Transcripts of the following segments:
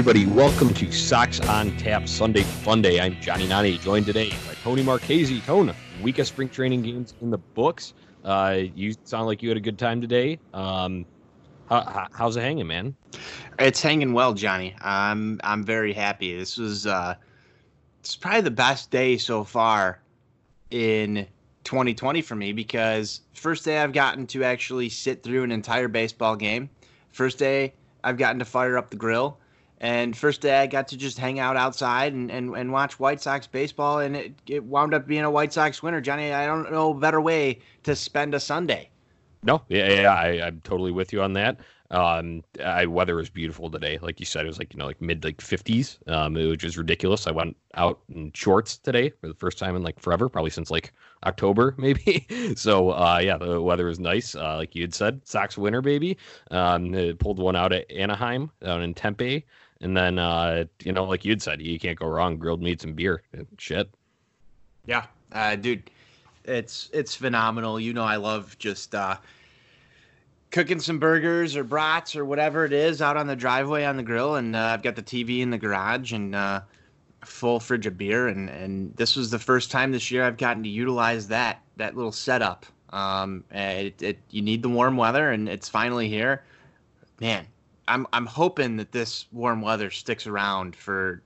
Everybody. Welcome to Sox on Tap Sunday Funday. I'm Johnny Nani, joined today by Tony Marchese. Tone, week of spring training games in the books. Uh, you sound like you had a good time today. Um, how, how's it hanging, man? It's hanging well, Johnny. I'm I'm very happy. This was uh, it's probably the best day so far in 2020 for me because first day I've gotten to actually sit through an entire baseball game. First day I've gotten to fire up the grill. And first day I got to just hang out outside and, and, and watch White Sox baseball, and it, it wound up being a White Sox winner. Johnny, I don't know a better way to spend a Sunday. No, yeah, yeah I, I'm totally with you on that. Um, I weather was beautiful today. Like you said, it was like you know like mid like 50s. Um, was just ridiculous. I went out in shorts today for the first time in like forever, probably since like October maybe. so uh, yeah, the weather was nice. Uh, like you had said, Sox winter baby. Um, pulled one out at Anaheim down in Tempe, and then uh, you know like you'd said, you can't go wrong. Grilled meats and beer. And shit. Yeah, uh, dude, it's it's phenomenal. You know, I love just. Uh, cooking some burgers or brats or whatever it is out on the driveway on the grill, and uh, I've got the TV in the garage and uh, full fridge of beer, and and this was the first time this year I've gotten to utilize that that little setup. Um, it, it you need the warm weather, and it's finally here. Man, I'm I'm hoping that this warm weather sticks around for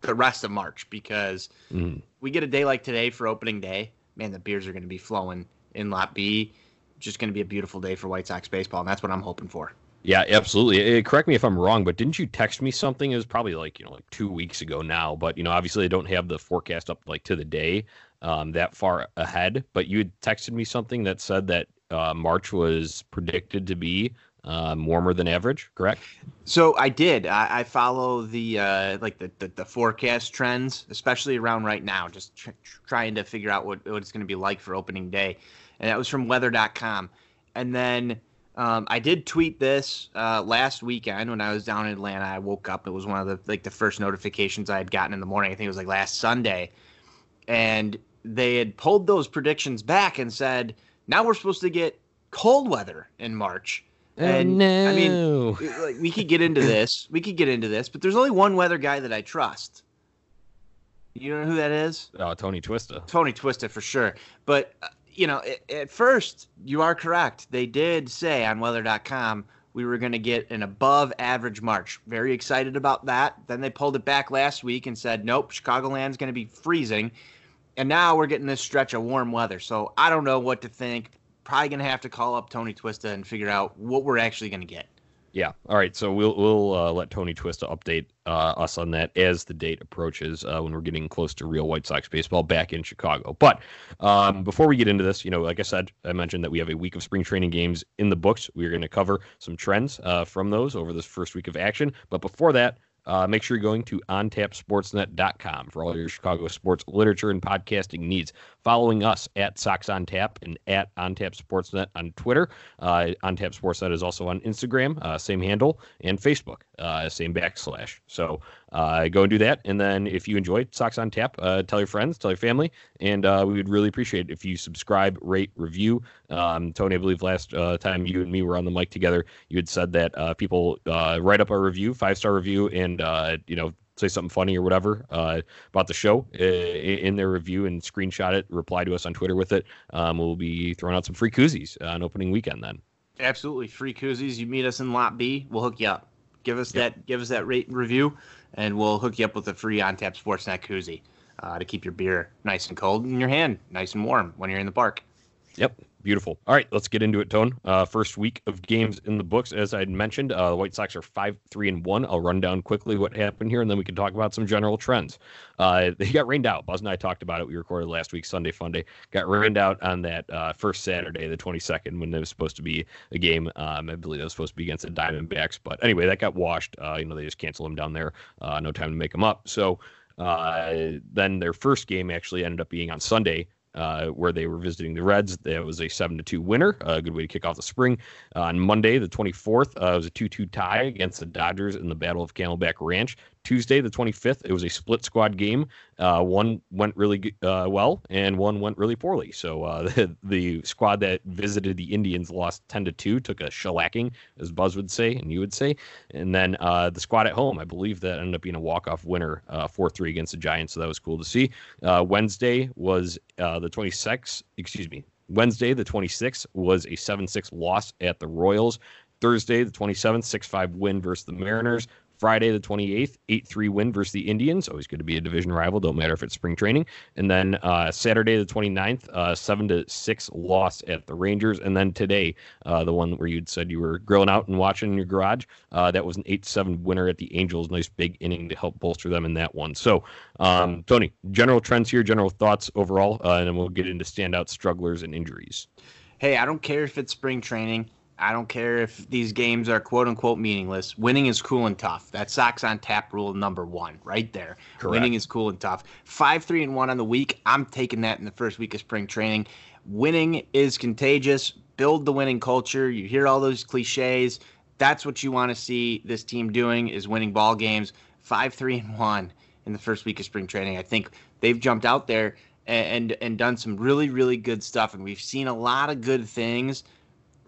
the rest of March because mm. we get a day like today for opening day. Man, the beers are going to be flowing in Lot B just going to be a beautiful day for White Sox baseball, and that's what I'm hoping for. Yeah, absolutely. Uh, correct me if I'm wrong, but didn't you text me something? It was probably like you know like two weeks ago now. But you know, obviously, I don't have the forecast up like to the day um, that far ahead. But you had texted me something that said that uh, March was predicted to be um, warmer than average. Correct? So I did. I, I follow the uh, like the, the, the forecast trends, especially around right now. Just tr- trying to figure out what, what it's going to be like for opening day and that was from weather.com. And then um, I did tweet this uh, last weekend when I was down in Atlanta. I woke up. It was one of the like the first notifications I had gotten in the morning. I think it was like last Sunday, and they had pulled those predictions back and said now we're supposed to get cold weather in March. Oh, and no. I mean, like, we could get into this. We could get into this, but there's only one weather guy that I trust. You know who that is? Oh, Tony Twista. Tony Twista for sure. But uh, you know, at first, you are correct. They did say on weather.com we were going to get an above average March. Very excited about that. Then they pulled it back last week and said, nope, Chicagoland's going to be freezing. And now we're getting this stretch of warm weather. So I don't know what to think. Probably going to have to call up Tony Twista and figure out what we're actually going to get. Yeah. All right. So we'll we'll uh, let Tony Twista update uh, us on that as the date approaches uh, when we're getting close to real White Sox baseball back in Chicago. But um, before we get into this, you know, like I said, I mentioned that we have a week of spring training games in the books. We're going to cover some trends uh, from those over this first week of action. But before that, uh, make sure you're going to ontapsportsnet.com for all your Chicago sports literature and podcasting needs. Following us at Sox on Tap and at OnTap Sportsnet on Twitter. Uh, OnTap Sportsnet is also on Instagram, uh, same handle, and Facebook, uh, same backslash. So uh, go and do that. And then if you enjoyed Sox on Tap, uh, tell your friends, tell your family, and uh, we would really appreciate it if you subscribe, rate, review. Um, Tony, I believe last uh, time you and me were on the mic together, you had said that uh, people uh, write up a review, five star review, and you know say something funny or whatever uh, about the show uh, in their review and screenshot it, reply to us on Twitter with it. Um, we'll be throwing out some free koozies on opening weekend then. Absolutely, free koozies. You meet us in Lot B, we'll hook you up. Give us yep. that. Give us that rate and review and we'll hook you up with a free on tap Sportsnet koozie uh, to keep your beer nice and cold in your hand, nice and warm when you're in the park. Yep. Beautiful. All right, let's get into it, Tone. Uh, first week of games in the books, as I had mentioned, uh, the White Sox are five, three, and one. I'll run down quickly what happened here, and then we can talk about some general trends. Uh, they got rained out. Buzz and I talked about it. We recorded last week, Sunday Fun Day. Got rained out on that uh, first Saturday, the 22nd, when it was supposed to be a game. Um, I believe it was supposed to be against the Diamondbacks, but anyway, that got washed. Uh, you know, they just canceled them down there. Uh, no time to make them up. So. then their first game actually ended up being on Sunday, uh, where they were visiting the Reds. That was a seven to two winner. A good way to kick off the spring. Uh, on Monday, the 24th, uh, it was a two two tie against the Dodgers in the Battle of Camelback Ranch. Tuesday, the 25th, it was a split squad game. Uh, one went really uh, well, and one went really poorly. So uh, the, the, squad that visited the Indians lost 10 to two, took a shellacking, as Buzz would say, and you would say. And then uh, the squad at home, I believe that ended up being a walk off winner, uh, four three against the Giants. So that was cool to see. Wednesday was the 26th. Excuse me. Wednesday, the 26th, was a 7 6 loss at the Royals. Thursday, the 27th, 6 5 win versus the Mariners. Friday, the 28th, 8 3 win versus the Indians. Always good to be a division rival. Don't matter if it's spring training. And then uh, Saturday, the 29th, uh, 7 to 6 loss at the Rangers. And then today, uh, the one where you'd said you were grilling out and watching in your garage, uh, that was an 8 7 winner at the Angels. Nice big inning to help bolster them in that one. So, um, Tony, general trends here, general thoughts overall, uh, and then we'll get into standout strugglers and injuries. Hey, I don't care if it's spring training. I don't care if these games are quote unquote meaningless. Winning is cool and tough. That Sox on tap rule number one, right there. Correct. Winning is cool and tough. Five, three, and one on the week. I'm taking that in the first week of spring training. Winning is contagious. Build the winning culture. You hear all those cliches. That's what you want to see this team doing is winning ball games. Five, three, and one in the first week of spring training. I think they've jumped out there and and, and done some really, really good stuff. And we've seen a lot of good things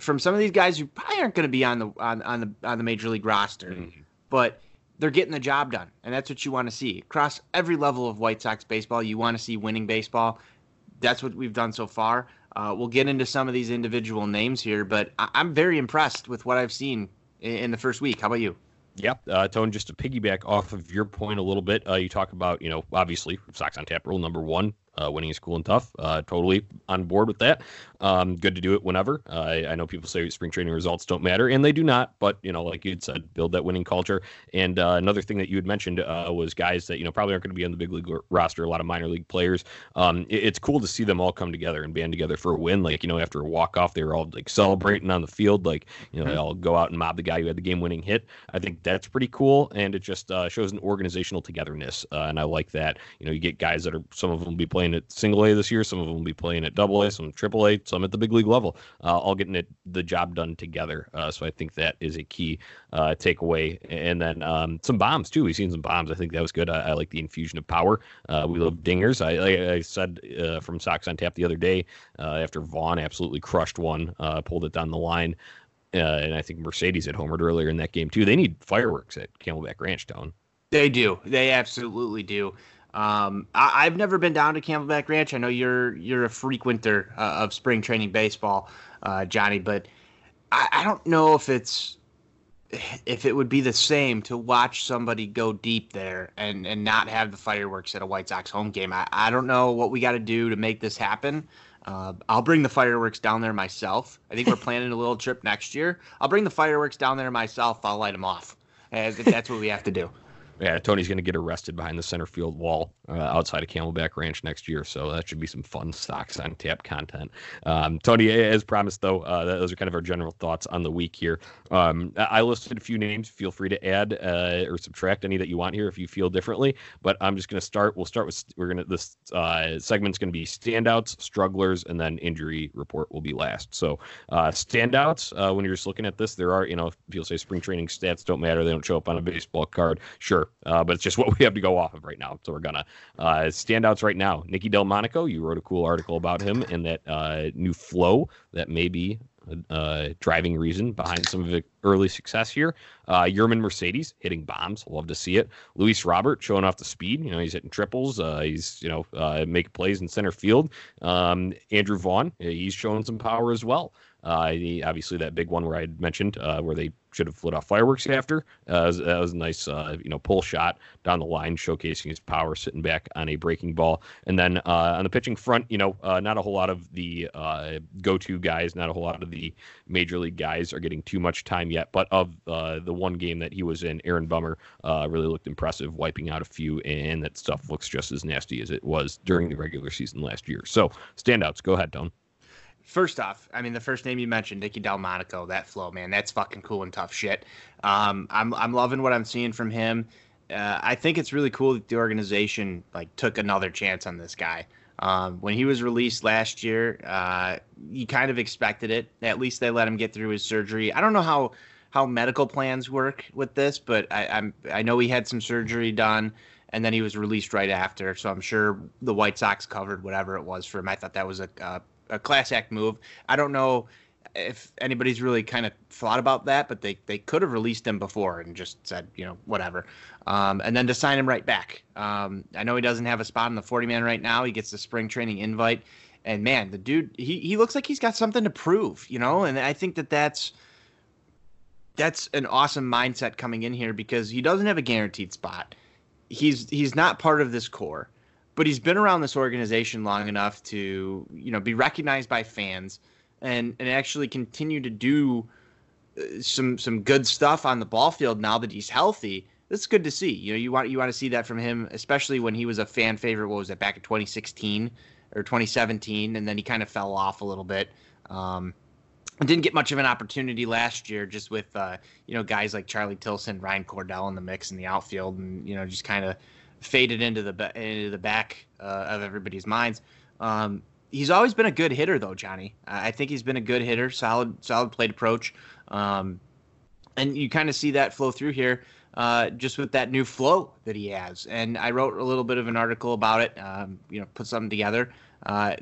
from some of these guys who probably aren't going to be on the on, on the on the major league roster, mm-hmm. but they're getting the job done, and that's what you want to see across every level of White Sox baseball. You want to see winning baseball. That's what we've done so far. Uh, we'll get into some of these individual names here, but I- am very impressed with what I've seen in, in the first week. How about you? Yep, uh, Tone. Just to piggyback off of your point a little bit, uh, you talk about you know obviously Sox on tap rule number one, uh, winning is cool and tough. Uh, totally on board with that. Um, good to do it whenever. Uh, I, I, know people say spring training results don't matter, and they do not. But you know, like you had said, build that winning culture. And uh, another thing that you had mentioned uh, was guys that you know probably aren't going to be on the big league roster. A lot of minor league players. Um, it, it's cool to see them all come together and band together for a win. Like you know, after a walk off, they were all like celebrating on the field. Like you know, mm-hmm. they all go out and mob the guy who had the game winning hit. I think that's pretty cool, and it just uh, shows an organizational togetherness. and I like that. You know, you get guys that are some of them will be playing at single A this year, some of them will be playing at double A, some triple A, some at the big league level, uh, all getting it the job done together. Uh, so I think that is a key uh, takeaway. And then um, some bombs too. We've seen some bombs. I think that was good. I, I like the infusion of power. Uh, we love dingers. I, I said uh, from Sox on Tap the other day uh, after Vaughn absolutely crushed one, pulled it down the line. and I think Mercedes had homered earlier in that game too. They need fireworks at Camelback Ranch Town. They do. They absolutely do. Um, I, have never been down to Camelback Ranch. I know you're you're a frequenter uh, of spring training baseball, uh, Johnny, but I, I, don't know if it's if it would be the same to watch somebody go deep there and and not have the fireworks at a White Sox home game. I, I don't know what we got to do to make this happen. Uh, I'll bring the fireworks down there myself. I think we're planning a little trip next year. I'll bring the fireworks down there myself. I'll light them off. If that's what we have to do. Yeah, Tony's going to get arrested behind the center field wall uh, outside of Camelback Ranch next year, so that should be some fun Sox on tap content. Um, Tony, as promised, though, uh, those are kind of our general thoughts on the week here. Um, I listed a few names. Feel free to add uh, or subtract any that you want here if you feel differently. But I'm just going to start. We'll start with we're going to this uh, segment's going to be standouts, strugglers, and then injury report will be last. So uh, standouts. Uh, when you're just looking at this, there are you know people say spring training stats don't matter. They don't show up on a baseball card. Sure, uh, but it's just what we have to go off of right now. So we're gonna uh, standouts right now. Nicky Delmonico, you wrote a cool article about him and that uh, new flow that may be a driving reason behind some of the early success here. Uh, Yermin Mercedes hitting bombs, love to see it. Luis Robert showing off the speed. You know he's hitting triples. Uh, he's you know uh, making plays in center field. Um, Andrew Vaughn, he's showing some power as well. Uh, obviously, that big one where I mentioned uh, where they should have lit off fireworks after. Uh, was, that was a nice, uh, you know, pull shot down the line, showcasing his power, sitting back on a breaking ball. And then uh, on the pitching front, you know, uh, not a whole lot of the go-to guys, not a whole lot of the major league guys are getting too much time yet. But of the one game that he was in, Aaron Bummer really looked impressive, wiping out a few, and that stuff looks just as nasty as it was during the regular season last year. So standouts, go ahead, Don. First off, I mean the first name you mentioned, Nicky Delmonico, that flow, man, that's fucking cool and tough shit. Um, I'm I'm loving what I'm seeing from him. Uh, I think it's really cool that the organization like took another chance on this guy. Um, when he was released last year, uh, you kind of expected it. At least they let him get through his surgery. I don't know how how medical plans work with this, but I, I'm I know he had some surgery done and then he was released right after. So I'm sure the White Sox covered whatever it was for him. I thought that was a a, a class act move. I don't know if anybody's really kind of thought about that, but they, they could have released him before and just said, you know, whatever. Um, and then to sign him right back. Um, I know he doesn't have a spot in the 40 man right now. He gets the spring training invite. And man, the dude, he, he looks like he's got something to prove, you know? And I think that that's, that's an awesome mindset coming in here because he doesn't have a guaranteed spot. He's, he's not part of this core, but he's been around this organization long enough to, you know, be recognized by fans and and actually continue to do uh, some some good stuff on the ball field now that he's healthy. That's good to see. You know, you want you want to see that from him, especially when he was a fan favorite. What was it back in 2016 or 2017, and then he kind of fell off a little bit. Um, didn't get much of an opportunity last year, just with uh, you know guys like Charlie Tilson, Ryan Cordell in the mix in the outfield, and you know just kind of faded into the into the back uh, of everybody's minds. Um, he's always been a good hitter though, Johnny. I think he's been a good hitter, solid solid plate approach, um, and you kind of see that flow through here. Uh, just with that new flow that he has, and I wrote a little bit of an article about it. Um, you know, put something together. Uh,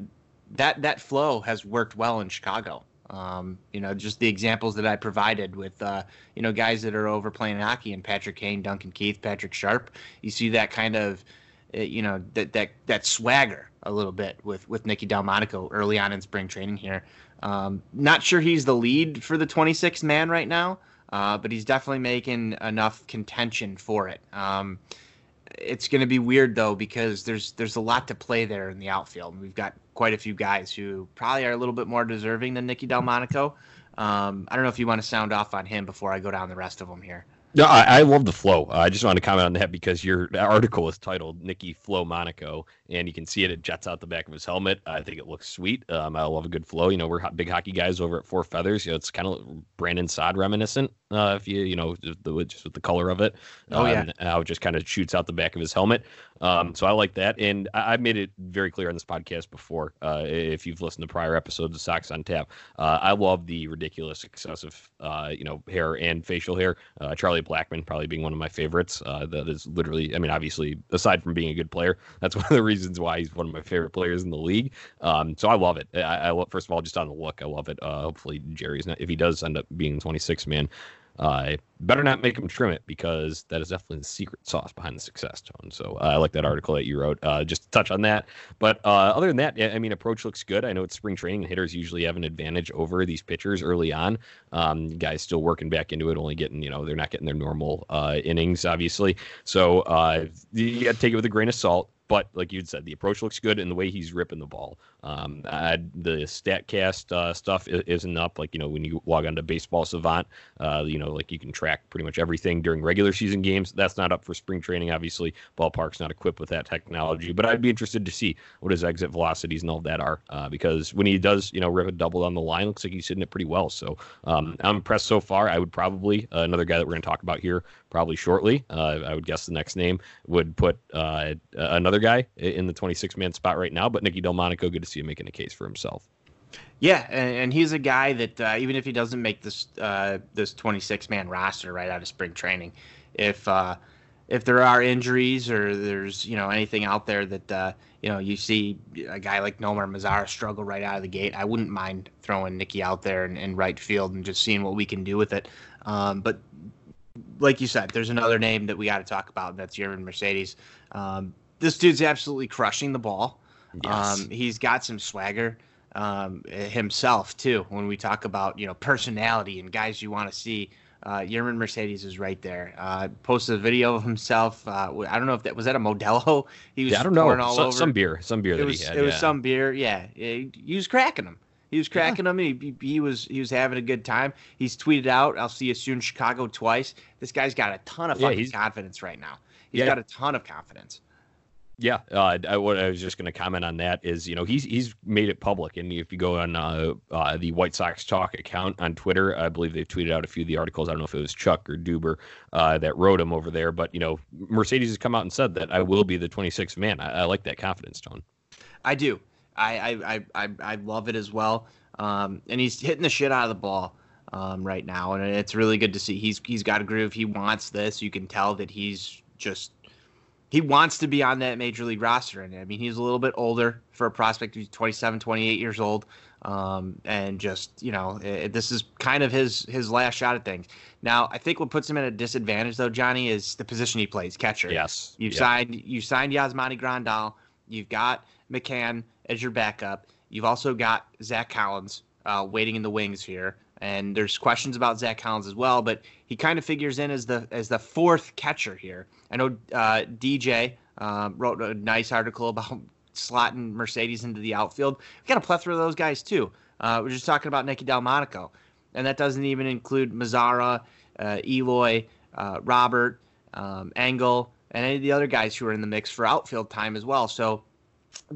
that that flow has worked well in Chicago. Um, you know, just the examples that I provided with, uh, you know, guys that are over playing hockey and Patrick Kane, Duncan Keith, Patrick Sharp. You see that kind of, uh, you know, that that that swagger a little bit with with Nicky Delmonico early on in spring training here. Um, not sure he's the lead for the 26th man right now, uh, but he's definitely making enough contention for it. Um, it's going to be weird though because there's there's a lot to play there in the outfield. We've got quite a few guys who probably are a little bit more deserving than Nicky Delmonico. Um, I don't know if you want to sound off on him before I go down the rest of them here. No, I, I love the flow. Uh, I just want to comment on that because your article is titled "Nicky Flow Monaco," and you can see it. It jets out the back of his helmet. I think it looks sweet. Um, I love a good flow. You know, we're big hockey guys over at Four Feathers. You know, it's kind of Brandon Saad reminiscent. Uh, if you you know the, just with the color of it. Oh yeah. Um, how it just kind of shoots out the back of his helmet. Um, so I like that, and I, have made it very clear on this podcast before. Uh, if you've listened to prior episodes of Sox on Tap, uh, I love the ridiculous, excessive, uh, you know, hair and facial hair. Uh, Charlie Blackmon probably being one of my favorites. Uh, that is literally, I mean, obviously, aside from being a good player, that's one of the reasons why he's one of my favorite players in the league. Um, so I love it. I, I love, first of all, just on the look, I love it. Uh, hopefully, Jerry's not if he does end up being 26 man. Uh, better not make him trim it because that is definitely the secret sauce behind the success tone. So uh, I like that article that you wrote. Uh, just to touch on that. But uh, other than that, I mean, approach looks good. I know it's spring training, and hitters usually have an advantage over these pitchers early on. Um, guys still working back into it, only getting you know they're not getting their normal uh, innings, obviously. So uh, you got to take it with a grain of salt. But like you said, the approach looks good, and the way he's ripping the ball. Um, I, the Statcast uh, stuff isn't up. Like you know, when you log onto Baseball Savant, uh, you know, like you can track pretty much everything during regular season games. That's not up for spring training, obviously. Ballpark's not equipped with that technology. But I'd be interested to see what his exit velocities and all that are, uh, because when he does, you know, rip a double on the line, looks like he's hitting it pretty well. So um, I'm impressed so far. I would probably uh, another guy that we're going to talk about here probably shortly. Uh, I would guess the next name would put uh, another guy in the 26 man spot right now. But Nicky Delmonico, good to him making a case for himself. Yeah, and, and he's a guy that uh, even if he doesn't make this uh, this 26 man roster right out of spring training, if uh, if there are injuries or there's you know anything out there that uh, you know you see a guy like Nomar Mazara struggle right out of the gate, I wouldn't mind throwing Nicky out there in, in right field and just seeing what we can do with it. Um, but like you said, there's another name that we got to talk about, and that's Yermin Mercedes. Um, this dude's absolutely crushing the ball. Yes. Um, he's got some swagger um, himself too. When we talk about you know personality and guys you want to see, uh, Yermin Mercedes is right there. Uh, posted a video of himself. Uh, I don't know if that was that a Modelo. He was yeah, I don't know. All so, over. Some beer, some beer it that was, he had. It yeah. was some beer. Yeah, he, he was cracking them. He was cracking yeah. them. He, he, was he was having a good time. He's tweeted out, "I'll see you soon, Chicago." Twice. This guy's got a ton of fucking yeah, confidence right now. He's yeah. got a ton of confidence. Yeah, uh, I, what I was just going to comment on that is, you know, he's he's made it public, and if you go on uh, uh, the White Sox Talk account on Twitter, I believe they've tweeted out a few of the articles. I don't know if it was Chuck or Duber uh, that wrote him over there, but you know, Mercedes has come out and said that I will be the 26th man. I, I like that confidence tone. I do. I I I I, love it as well. Um, and he's hitting the shit out of the ball. um, right now, and it's really good to see. He's he's got a groove. He wants this. You can tell that he's just he wants to be on that major league roster. And I mean, he's a little bit older for a prospect. He's 27, 28 years old. Um, and just, you know, it, this is kind of his, his last shot at things. Now, I think what puts him at a disadvantage though, Johnny, is the position he plays, catcher. Yes. You've signed, you signed Yasmani Grandal. You've got McCann as your backup. You've also got Zach Collins uh, waiting in the wings here and there's questions about Zach Collins as well, but he kind of figures in as the as the fourth catcher here. I know uh, DJ uh, wrote a nice article about slotting Mercedes into the outfield. We've got a plethora of those guys too. Uh, we're just talking about Nicky Delmonico, and that doesn't even include Mazara, uh, Eloy, uh, Robert, um, Engel, and any of the other guys who are in the mix for outfield time as well. So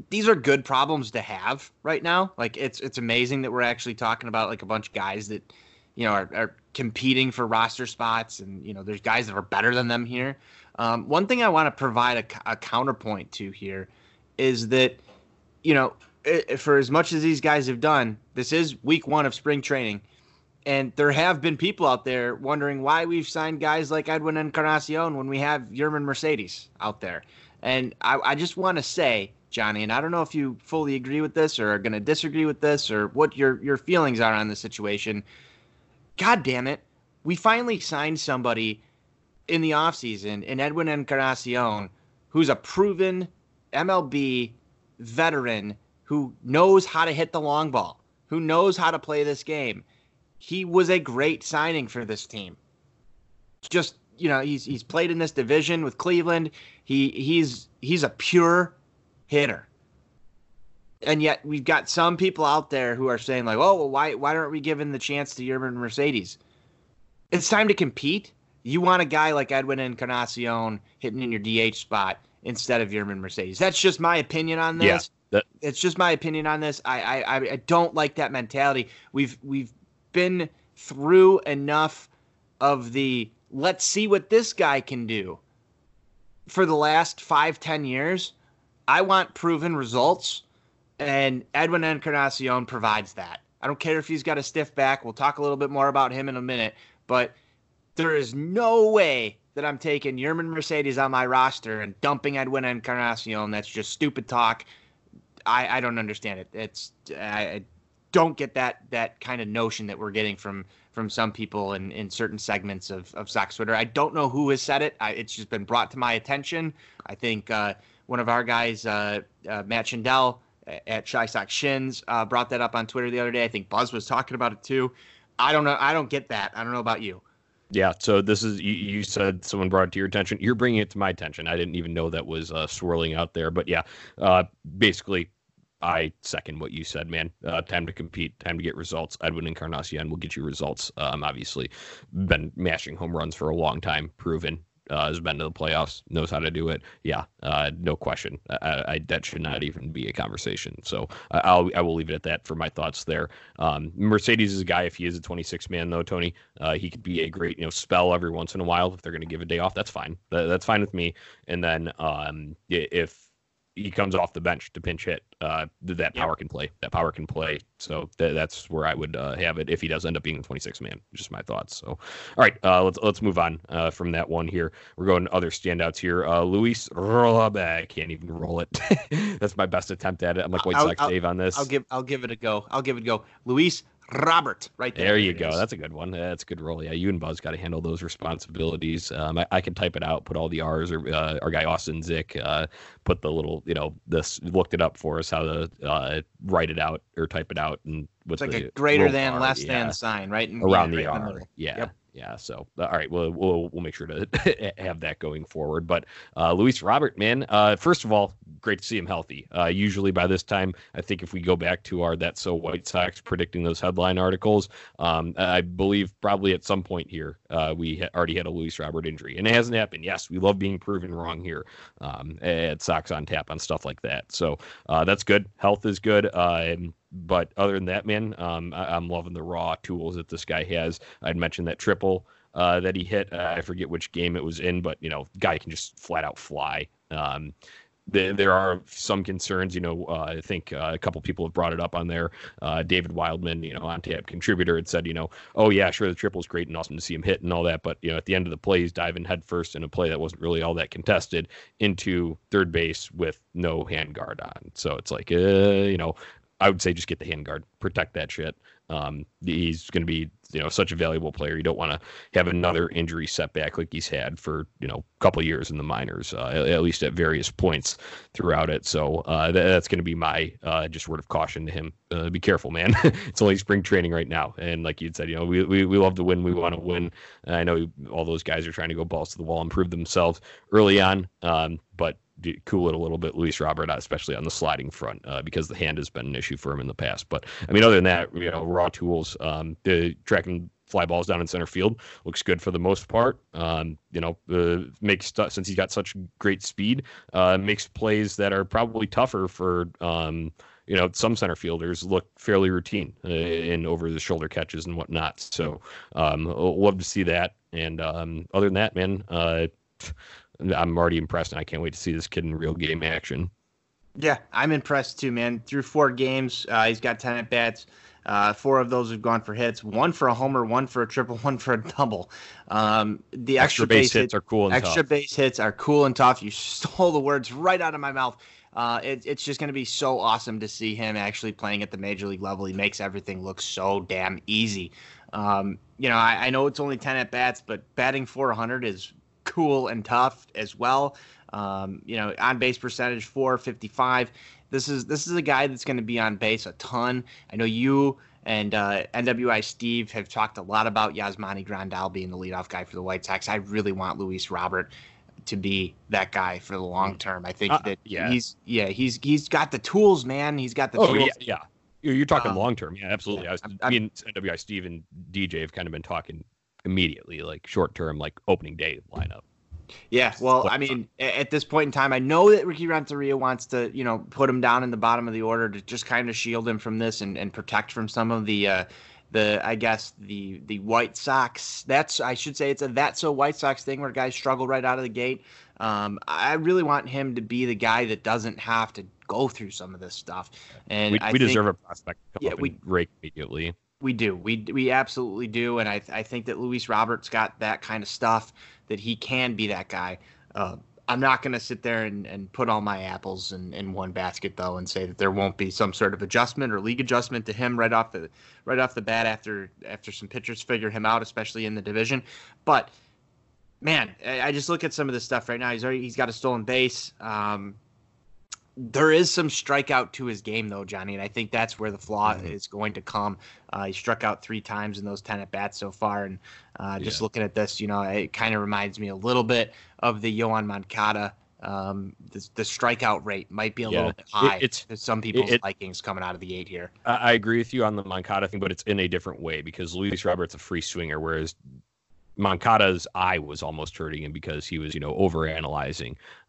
these are good problems to have right now. Like it's it's amazing that we're actually talking about like a bunch of guys that you know are, are competing for roster spots, and you know there's guys that are better than them here. Um, one thing I want to provide a, a, counterpoint to here is that you know it, for as much as these guys have done, this is week one of spring training. And there have been people out there wondering why we've signed guys like Edwin Encarnacion when we have Yermin Mercedes out there. And I, I just want to say Johnny, and I don't know if you fully agree with this or are going to disagree with this or what your your feelings are on the situation. God damn it. We finally signed somebody in the offseason in Edwin Encarnacion who's a proven MLB veteran who knows how to hit the long ball, who knows how to play this game. He was a great signing for this team. Just, you know, he's he's played in this division with Cleveland. He he's he's a pure hitter. And yet we've got some people out there who are saying like, "Oh, well, why why aren't we giving the chance to Yermin Mercedes?" It's time to compete. You want a guy like Edwin Encarnacion hitting in your DH spot instead of Yermin Mercedes. That's just my opinion on this. Yeah, that... It's just my opinion on this. I, I I don't like that mentality. We've we've been through enough of the let's see what this guy can do for the last five ten years I want proven results, and Edwin Encarnacion provides that. I don't care if he's got a stiff back. We'll talk a little bit more about him in a minute, but there is no way that I'm taking Yermin Mercedes on my roster and dumping Edwin Encarnacion. That's just stupid talk. I, I don't understand it. It's I don't get that that kind of notion that we're getting from from some people in, in certain segments of, of Sox Twitter. I don't know who has said it. I, it's just been brought to my attention. I think uh, one of our guys, uh, uh, Matt Schindel at Shy Sox Shins, uh, brought that up on Twitter the other day. I think Buzz was talking about it too. I don't know. I don't get that. I don't know about you. Yeah. So this is you, you said someone brought it to your attention. You're bringing it to my attention. I didn't even know that was uh, swirling out there. But yeah, uh, basically, I second what you said, man. Uh, time to compete, time to get results. Edwin Encarnacion will get you results. Um, obviously, been mashing home runs for a long time, proven uh, has been to the playoffs, knows how to do it. Yeah, uh, no question. I, I, that should not even be a conversation. So I'll I will leave it at that for my thoughts there. Um, Mercedes is a guy. If he is a 26 man though, Tony, uh, he could be a great you know spell every once in a while. If they're going to give a day off, that's fine. That, that's fine with me. And then um, if he comes off the bench to pinch hit. Uh, that power can play. That power can play. So th- that's where I would uh, have it if he does end up being a 26 man. Just my thoughts. So, all right, uh, let's let's move on uh, from that one here. We're going other standouts here. Uh, Luis Rolla, I can't even roll it. that's my best attempt at it. I'm like White Sox Dave on this. I'll give I'll give it a go. I'll give it a go. Luis Robert, right there. There you go. Is. That's a good one. That's a good role. Yeah, you and Buzz got to handle those responsibilities. Um, I, I, can type it out, put all the R's, or uh, our guy Austin Zick uh, put the little, you know, this looked it up for us how to uh, write it out or type it out, and with it's like a greater than, R, less yeah. than sign, right? Around yeah, the right R. Yeah. Yep yeah. So uh, all right, we'll we'll we'll make sure to have that going forward. But uh, Luis Robert, man, uh, first of all, great to see him healthy. Uh, usually by this time, I think if we go back to our that's so White Sox predicting those headline articles, um, I believe probably at some point here uh, we ha- already had a Luis Robert injury, and it hasn't happened. Yes, we love being proven wrong here um, at Sox on Tap on stuff like that. So uh, that's good. Health is good. and but other than that, man, um, I, am loving the raw tools that this guy has. I'd mentioned that triple uh, that he hit. Uh, I forget which game it was in, but you know, guy can just flat out fly. Um, there, there are some concerns. You know, uh, I think uh, a couple people have brought it up on there. Uh, David Wildman, you know, on tap contributor, had said, you know, oh yeah, sure, the triple is great and awesome to see him hit and all that, but you know, at the end of the play, he's diving headfirst in a play that wasn't really all that contested into third base with no hand guard on. So it's like, uh, you know, I would say just get the hand guard, protect that shit. Um, he's going to be, you know, such a valuable player. You don't want to have another injury setback like he's had for, you know, a couple years in the minors, uh, at, at, least at various points throughout it. So uh, that, that's going to be my uh, just word of caution to him. Uh, be careful, man. it's only spring training right now, and like you said, you know, we we, we love to win. We want to win. I know all those guys are trying to go balls to the wall and prove themselves early on, um, but cool it a little bit, Luis Robert, especially on the sliding front, uh, because the hand has been an issue for him in the past. But I mean, other than that, you know, raw tools, um, the tracking fly balls down in center field looks good for the most part. Um, you know, uh, makes since he's got such great speed, uh, makes plays that are probably tougher for. Um, you know, some center fielders look fairly routine uh, in over the shoulder catches and whatnot. So, um, love to see that. And um, other than that, man, uh, I'm already impressed, and I can't wait to see this kid in real game action. Yeah, I'm impressed too, man. Through four games, uh, he's got ten at bats. Uh, four of those have gone for hits. One for a homer, one for a triple, one for a double. Um, the extra, extra base, base hits, are cool. extra tough. base hits are cool and tough. You stole the words right out of my mouth. Uh, it, it's just going to be so awesome to see him actually playing at the major league level. He makes everything look so damn easy. Um, you know, I, I, know it's only 10 at bats, but batting 400 is cool and tough as well. Um, you know, on base percentage 455. This is this is a guy that's going to be on base a ton. I know you and uh, NWI Steve have talked a lot about Yasmani Grandal being the leadoff guy for the White Sox. I really want Luis Robert to be that guy for the long mm. term. I think uh, that yeah. he's yeah he's he's got the tools, man. He's got the oh, tools. yeah, yeah. You're talking uh, long term, yeah, absolutely. Yeah, I was, I'm, me and NWI Steve and DJ have kind of been talking immediately, like short term, like opening day lineup. Yeah, well, I mean, at this point in time, I know that Ricky Renteria wants to, you know, put him down in the bottom of the order to just kind of shield him from this and, and protect from some of the, uh, the I guess the the White Sox. That's I should say it's a that's so White Sox thing where guys struggle right out of the gate. Um, I really want him to be the guy that doesn't have to go through some of this stuff. And we, we think, deserve a prospect. yeah, we rake immediately. We do. We we absolutely do, and I I think that Luis Roberts got that kind of stuff that he can be that guy. Uh, I'm not going to sit there and, and put all my apples in, in one basket though, and say that there won't be some sort of adjustment or league adjustment to him right off the right off the bat after after some pitchers figure him out, especially in the division. But man, I, just look at some of this stuff right now. He's already he's got a stolen base. Um, there is some strikeout to his game though, Johnny, and I think that's where the flaw mm-hmm. is going to come. Uh, he struck out three times in those ten at bats so far, and uh, just yeah. looking at this, you know, it kind of reminds me a little bit of the Yoan Moncada. Um, the, the, strikeout rate might be a yeah. little bit high. It, it's some people's it, likings coming out of the eight here. I, I agree with you on the Moncada thing, but it's in a different way because Luis Roberts a free swinger, whereas Moncada's eye was almost hurting him because he was, you know,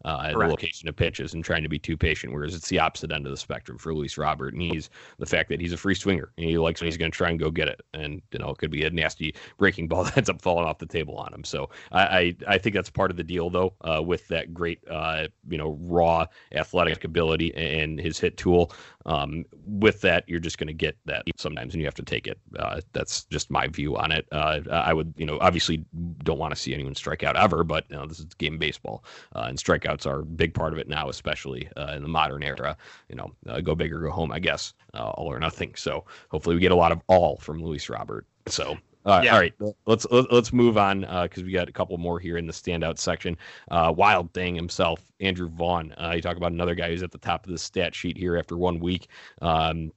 uh, the location of pitches and trying to be too patient. Whereas it's the opposite end of the spectrum for Luis Robert, and he's the fact that he's a free swinger and he likes when he's going to try and go get it, and you know, it could be a nasty breaking ball that ends up falling off the table on him. So I I, I think that's part of the deal though, uh, with that great uh, you know raw athletic ability and his hit tool. Um, with that, you're just going to get that sometimes, and you have to take it. Uh, that's just my view on it. Uh, I would, you know, obviously don't want to see anyone strike out ever, but you know, this is game baseball, uh, and strikeouts are a big part of it now, especially uh, in the modern era. You know, uh, go big or go home, I guess, uh, all or nothing. So hopefully we get a lot of all from Luis Robert. So uh, yeah. All right, let's let's move on because uh, we got a couple more here in the standout section. Uh, Wild Thing himself, Andrew Vaughn. Uh, you talk about another guy who's at the top of the stat sheet here after one week. Um,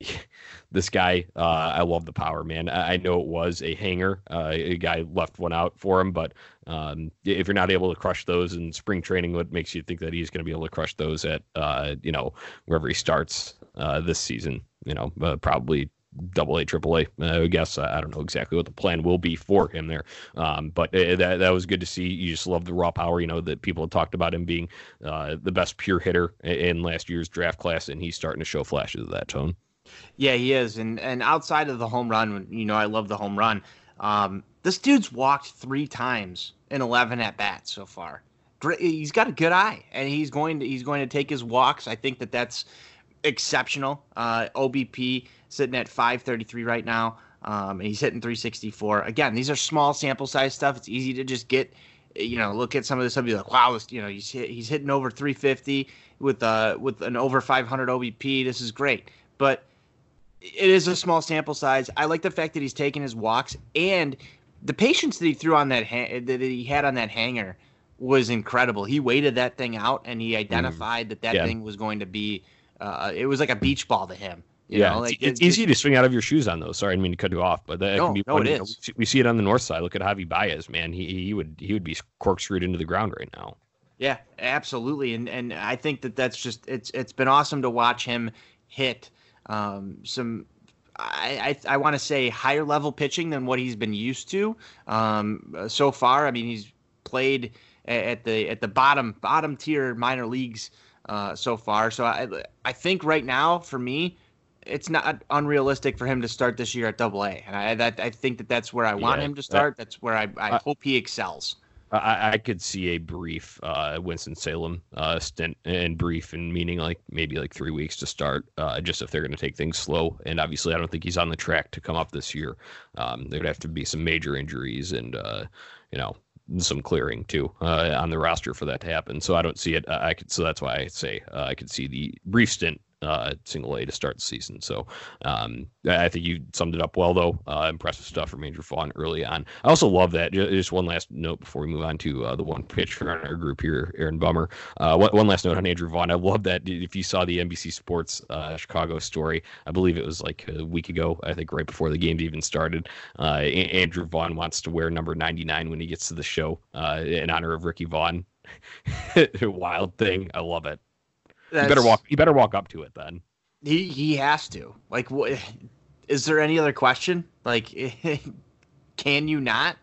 this guy, uh, I love the power, man. I, I know it was a hanger. Uh, a guy left one out for him, but um, if you're not able to crush those in spring training, what makes you think that he's going to be able to crush those at, uh, you know, wherever he starts uh, this season? You know, uh, probably double A, triple A. I guess I don't know exactly what the plan will be for him there, um, but uh, that that was good to see. You just love the raw power. You know that people have talked about him being uh, the best pure hitter in last year's draft class, and he's starting to show flashes of that tone. Yeah, he is, and and outside of the home run, you know, I love the home run. Um, this dude's walked three times in 11 at bats so far. great. He's got a good eye, and he's going to he's going to take his walks. I think that that's exceptional. Uh, OBP sitting at 533 right now. Um, and he's hitting 364. Again, these are small sample size stuff. It's easy to just get, you know, look at some of this stuff. Be like, wow, this, you know, he's hit, he's hitting over 350 with uh with an over 500 OBP. This is great, but it is a small sample size. I like the fact that he's taking his walks and the patience that he threw on that ha- that he had on that hanger was incredible. He waited that thing out and he identified mm. that that yeah. thing was going to be. Uh, it was like a beach ball to him. You yeah, know, like it's, it's easy to swing out of your shoes on those. Sorry, I didn't mean to cut you off, but that no, can be. No, it is. We see it on the north side. Look at Javi Baez, man. He he would he would be corkscrewed into the ground right now. Yeah, absolutely, and and I think that that's just it's it's been awesome to watch him hit um, some. I I, I want to say higher level pitching than what he's been used to um, so far. I mean, he's played at the at the bottom bottom tier minor leagues uh, so far. So I I think right now for me it's not unrealistic for him to start this year at Double A, and I that I think that that's where I want yeah, him to start. That, that's where I, I uh, hope he excels. I, I, could see a brief uh, Winston Salem uh, stint, and brief and meaning like maybe like three weeks to start, uh, just if they're going to take things slow. And obviously, I don't think he's on the track to come up this year. Um, there'd have to be some major injuries and uh, you know some clearing too uh, on the roster for that to happen. So I don't see it. I could so that's why I say uh, I could see the brief stint uh, single A to start the season. So um, I think you summed it up well, though. Uh, impressive stuff from Andrew Vaughn early on. I also love that. Just one last note before we move on to uh, the one pitcher on our group here, Aaron Bummer. Uh, one, one, last note on Andrew Vaughn. I love that. If you saw the NBC Sports uh, Chicago story, I believe it was like a week ago. I think right before the game even started. Uh, Andrew Vaughn wants to wear number 99 when he gets to the show in honor of Ricky Vaughn. Wild thing. I love it. That's, you better walk. You better walk up to it then. He he has to. Like, what? Is there any other question? Like, can you not?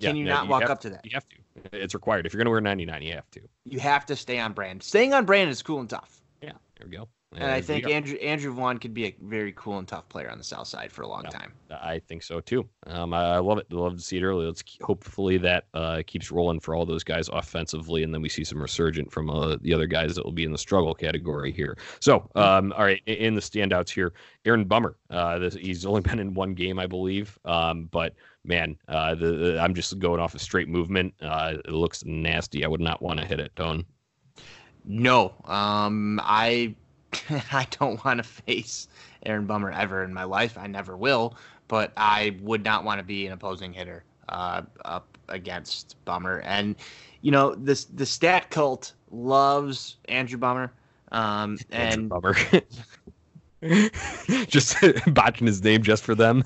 Can yeah, you not you walk have, up to that? You have to. It's required. If you're going to wear 99, you have to. You have to stay on brand. Staying on brand is cool and tough. Yeah, there we go. And, and I think Andrew Andrew Vaughn could be a very cool and tough player on the South Side for a long yeah, time. I think so too. Um, I, I, love it. Love to see it early. Let's hopefully that uh, keeps rolling for all those guys offensively, and then we see some resurgent from uh, the other guys that will be in the struggle category here. So, mm-hmm. um, all right, in the standouts here, Aaron Bummer. Uh, this, he's only been in one game, I believe, um, but man, uh, the, the, I'm just going off a straight movement. Uh, it looks nasty. I would not want to hit it, Tone. No, um, I I don't want to face Aaron Bummer ever in my life. I never will, but I would not want to be an opposing hitter uh, up against Bummer. And you know, this the stat cult loves Andrew Bummer. Um, and Bummer. just botching his name just for them.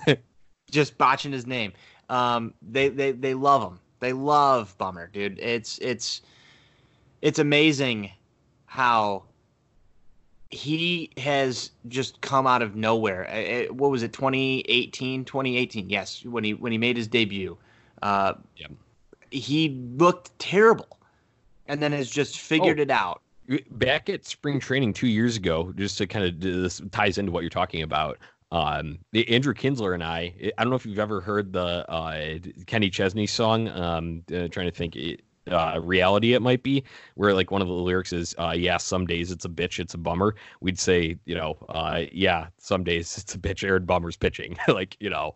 just botching his name. Um, they they they love him. They love Bummer, dude. It's it's it's amazing how he has just come out of nowhere. It, what was it, 2018? 2018, yes, when he when he made his debut. Uh, yeah. He looked terrible, and then has just figured oh, it out. Back at spring training two years ago, just to kind of this ties into what you're talking about. Um, Andrew Kinsler and I, I don't know if you've ever heard the uh, Kenny Chesney song. Um, uh, trying to think. It, uh, reality it might be, where like one of the lyrics is, uh, "Yeah, some days it's a bitch, it's a bummer." We'd say, you know, uh, "Yeah, some days it's a bitch." Aaron Bummer's pitching, like you know,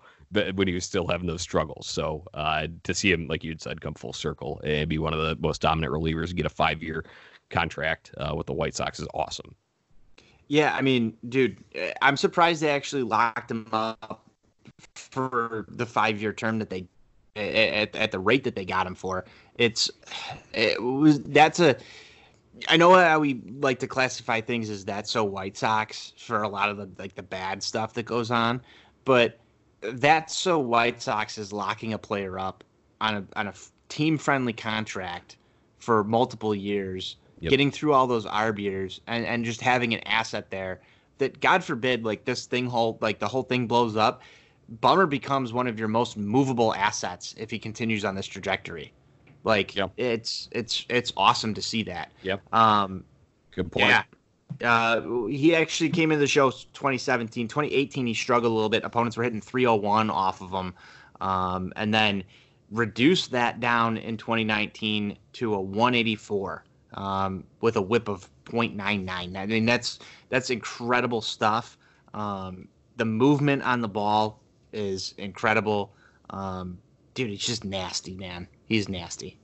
when he was still having those struggles. So uh, to see him, like you'd said, come full circle and be one of the most dominant relievers, get a five-year contract uh, with the White Sox is awesome. Yeah, I mean, dude, I'm surprised they actually locked him up for the five-year term that they at, at the rate that they got him for. It's it was that's a I know how we like to classify things as that's so White Sox for a lot of the like the bad stuff that goes on, but that's so White Sox is locking a player up on a on a team friendly contract for multiple years, yep. getting through all those arb years, and and just having an asset there that God forbid like this thing whole like the whole thing blows up, Bummer becomes one of your most movable assets if he continues on this trajectory. Like yep. it's it's it's awesome to see that. Yep. Um, Good point. Yeah. Uh, he actually came into the show 2017, 2018. He struggled a little bit. Opponents were hitting 301 off of him, um, and then reduced that down in 2019 to a 184 um, with a whip of 0.99. I mean, that's that's incredible stuff. Um, the movement on the ball is incredible. Um, dude, he's just nasty, man. He's nasty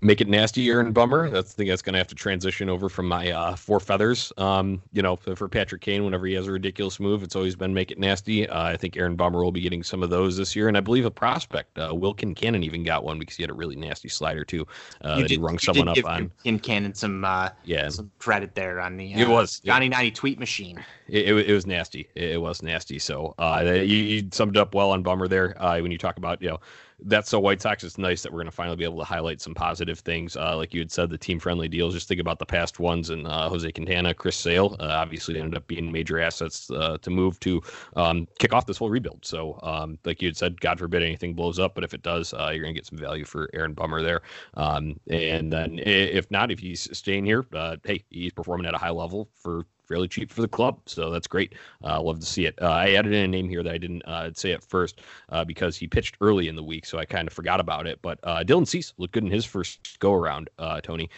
make it nasty, Aaron Bummer. That's the thing that's going to have to transition over from my uh, four feathers. Um, you know, for Patrick Kane, whenever he has a ridiculous move, it's always been make it nasty. Uh, I think Aaron Bummer will be getting some of those this year, and I believe a prospect, uh, Will Kincanon, even got one because he had a really nasty slider too uh, that did, he rung someone up on. Kincanon some uh, yeah some credit there on the uh, it was Johnny yeah. Ninety tweet machine. It, it, it, was nasty. It, it was nasty. So uh, you, you, summed up well on Bummer there uh, when you talk about you know that's so White Sox. It's nice that we're going to finally be able to highlight some positive things. Uh, like you had said, the team friendly deals. Just think about the past ones and uh, Jose Quintana, Chris Sale. Uh, obviously, ended up being major assets uh, to move to um, kick off this whole rebuild. So, um, like you had said, God forbid anything blows up, but if it does, uh, you're going to get some value for Aaron Bummer there. Um, and then if not, if he's staying here, uh, hey, he's performing at a high level for fairly cheap for the club. So that's great. Uh, love to see it. Uh, I added in a name here that I didn't uh, say at first uh, because he pitched early in the week, so I kind of forgot about it. But uh, Dylan Cease looked good in his first go around. Uh, Tony,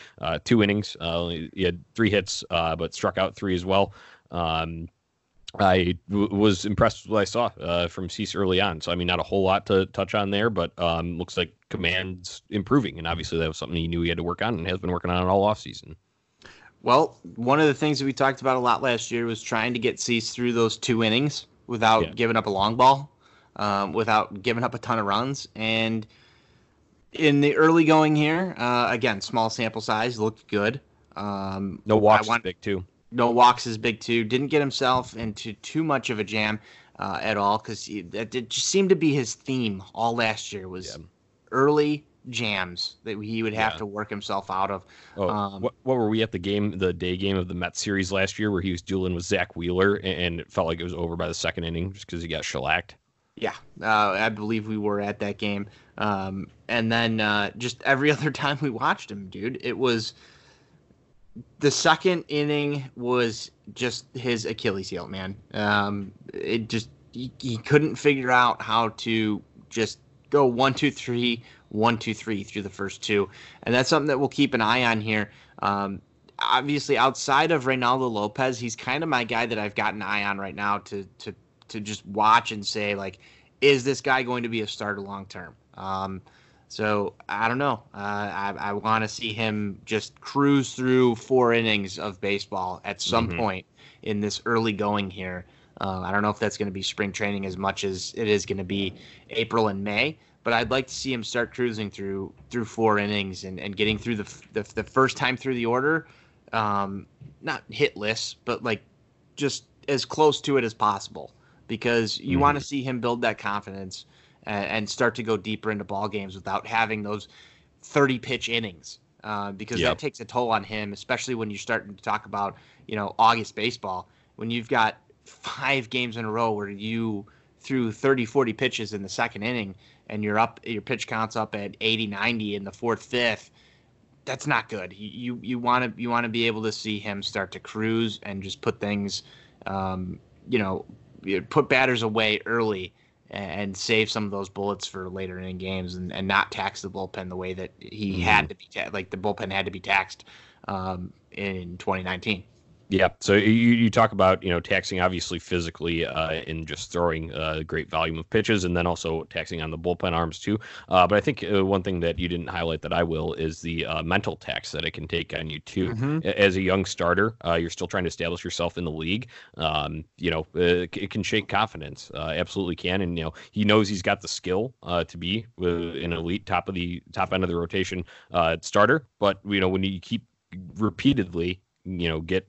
two innings, he had three hits, but struck out three as well. Um, I w- was impressed with what I saw uh, from Cease early on. So, I mean, not a whole lot to touch on there, but um, looks like command's improving. And obviously, that was something he knew he had to work on and has been working on it all offseason. Well, one of the things that we talked about a lot last year was trying to get Cease through those two innings without yeah. giving up a long ball, um, without giving up a ton of runs. And in the early going here, uh, again, small sample size, looked good. Um, no walks want, big too. No walks is big too. Didn't get himself into too much of a jam uh, at all because that just seemed to be his theme all last year was yeah. early jams that he would have yeah. to work himself out of. Oh, um, what, what were we at the game, the day game of the Mets series last year, where he was dueling with Zack Wheeler, and it felt like it was over by the second inning just because he got shellacked. Yeah, uh, I believe we were at that game, um, and then uh, just every other time we watched him, dude, it was the second inning was just his Achilles heel, man. Um, it just he, he couldn't figure out how to just go one, two, three, one, two, three through the first two, and that's something that we'll keep an eye on here. Um, obviously, outside of Reynaldo Lopez, he's kind of my guy that I've got an eye on right now to to to just watch and say like, is this guy going to be a starter long term? Um, so I don't know. Uh, I, I want to see him just cruise through four innings of baseball at some mm-hmm. point in this early going here. Uh, I don't know if that's going to be spring training as much as it is going to be April and May but I'd like to see him start cruising through through four innings and, and getting through the, the, the first time through the order, um, not hitless, but like just as close to it as possible because you mm-hmm. want to see him build that confidence and, and, start to go deeper into ball games without having those 30 pitch innings uh, because yep. that takes a toll on him, especially when you're starting to talk about you know August baseball when you've got five games in a row where you threw 30 40 pitches in the second inning and you're up your pitch counts up at 80 90 in the fourth fifth that's not good you you want to you want to be able to see him start to cruise and just put things um, you know put batters away early and save some of those bullets for later in games and, and not tax the bullpen the way that he mm-hmm. had to be ta- like the bullpen had to be taxed um, in 2019 yeah. So you, you talk about, you know, taxing obviously physically uh, in just throwing uh, a great volume of pitches and then also taxing on the bullpen arms too. Uh, but I think uh, one thing that you didn't highlight that I will is the uh, mental tax that it can take on you too. Mm-hmm. As a young starter, uh, you're still trying to establish yourself in the league. Um, you know, it can shake confidence. absolutely can. And, you know, he knows he's got the skill to be an elite top of the top end of the rotation starter. But, you know, when you keep repeatedly you know get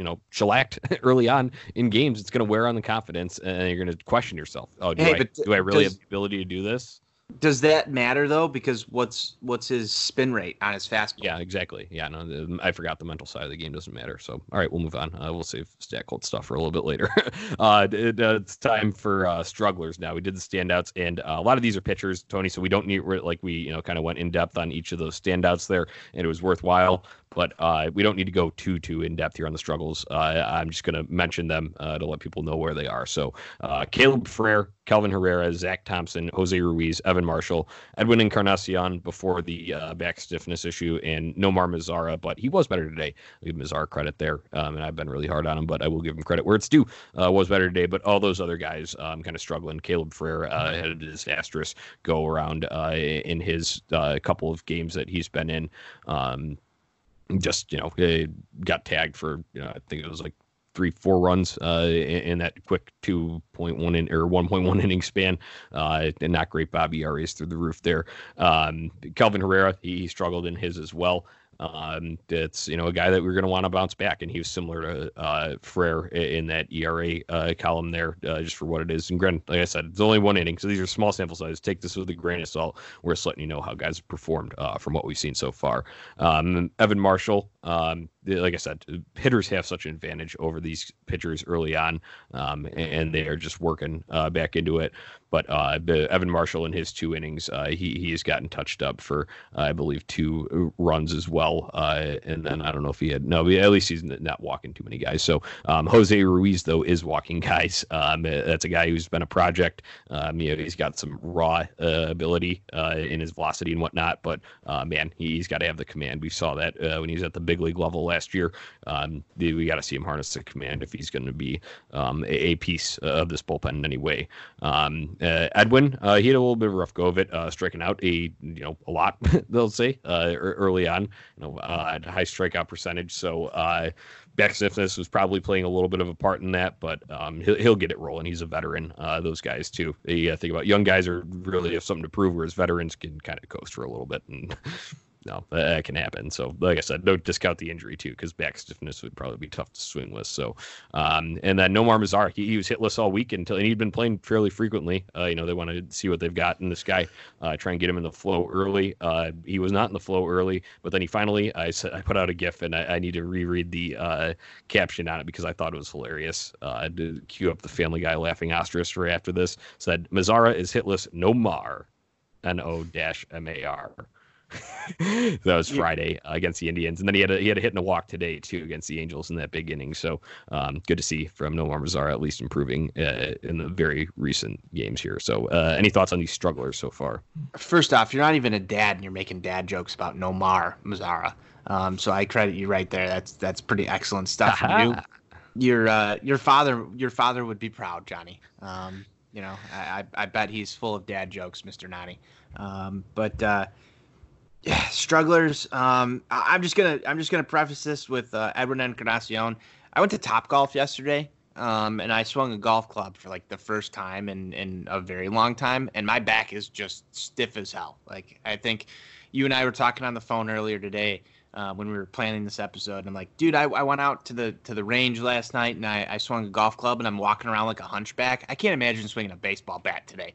you know shellacked early on in games, it's going to wear on the confidence, and you're going to question yourself. Oh, do, hey, I, do I really does, have the ability to do this? Does that matter though? Because what's what's his spin rate on his fastball? Yeah, exactly. Yeah, no, I forgot the mental side of the game doesn't matter. So, all right, we'll move on. Uh, we'll save stat cold stuff for a little bit later. uh, it, uh, it's time for uh, strugglers now. We did the standouts, and uh, a lot of these are pitchers, Tony. So we don't need like we you know kind of went in depth on each of those standouts there, and it was worthwhile. But uh, we don't need to go too too in depth here on the struggles. Uh, I'm just going to mention them uh, to let people know where they are. So uh, Caleb Frare, Kelvin Herrera, Zach Thompson, Jose Ruiz, Evan Marshall, Edwin Encarnacion before the uh, back stiffness issue, and Nomar Mazara, but he was better today. I'll give Mazara credit there, um, and I've been really hard on him, but I will give him credit where it's due. Uh, was better today, but all those other guys um, kind of struggling. Caleb Frare uh, had a disastrous go around in his couple of games that he's been in. Um, just you know, got tagged for you know, I think it was like three, four runs uh, in, in, that quick 2.1 in, or 1.1 inning span. Uh, and not great Bobby ERAs through the roof there. Um, Kelvin Herrera, he, he, struggled in his as well. Um, it's you know a guy that we're going to want to bounce back, and he was similar to uh, Frare in that ERA uh, column there, uh, just for what it is. And granted, like I said, it's only one inning, so these are small sample sizes. Take this with a grain of salt. We're just letting you know how guys have performed uh, from what we've seen so far. Um, Evan Marshall, um, like I said, hitters have such an advantage over these pitchers early on, um, and they are just working uh, back into it. But uh, Evan Marshall in his two innings, uh, he he has gotten touched up for uh, I believe two runs as well. Uh, and then I don't know if he had no, at least he's not walking too many guys. So um, Jose Ruiz though is walking guys. Um, that's a guy who's been a project. Um, you know, he's got some raw uh, ability in his velocity and whatnot. But man, he's got to have the command. We saw that when he was at the big league level last year. Um, we got to see him harness the command if he's going to be um, a, a, piece of this bullpen in any way. Um, uh, Edwin, uh, he had a little bit of a rough go of it, uh, striking out a you know a lot. they'll say uh, early on, you know, uh, high strikeout percentage. So uh, back stiffness was probably playing a little bit of a part in that, but um, he'll, he'll get it rolling. He's a veteran. Uh, those guys too. You think about young guys are really have something to prove, whereas veterans can kind of coast for a little bit and no, that can happen. So, like I said, don't discount the injury too, because back stiffness would probably be tough to swing with. So, um, and then Nomar Mazar, he, he was hitless all week until, and he'd been playing fairly frequently. Uh, you know, they want to see what they've got in this guy, uh, try and get him in the flow early. Uh, he was not in the flow early, but then he finally, I I put out a GIF, and I, I need to reread the uh, caption on it because I thought it was hilarious. Uh, to cue up the Family Guy laughing asterisk right after this said Mazara is hitless, no mar, N O M A R. that was Friday uh, against the Indians, and then he had a, he had a hit and a walk today too against the Angels in that big inning. So um, good to see from Nomar Mazara at least improving uh, in the very recent games here. So uh, any thoughts on these strugglers so far? First off, you're not even a dad, and you're making dad jokes about Nomar Mazara. Um, so I credit you right there. That's that's pretty excellent stuff from you. Your uh, your father your father would be proud, Johnny. Um, you know, I, I bet he's full of dad jokes, Mister Nani. Um, but uh, yeah, strugglers. Um, I, am just gonna I'm just gonna preface this with uh, Edwin Encarnacion. I went to Top Golf yesterday, um, and I swung a golf club for like the first time in in a very long time, and my back is just stiff as hell. Like I think you and I were talking on the phone earlier today uh, when we were planning this episode. And I'm like, dude, I, I went out to the to the range last night and I, I swung a golf club and I'm walking around like a hunchback. I can't imagine swinging a baseball bat today.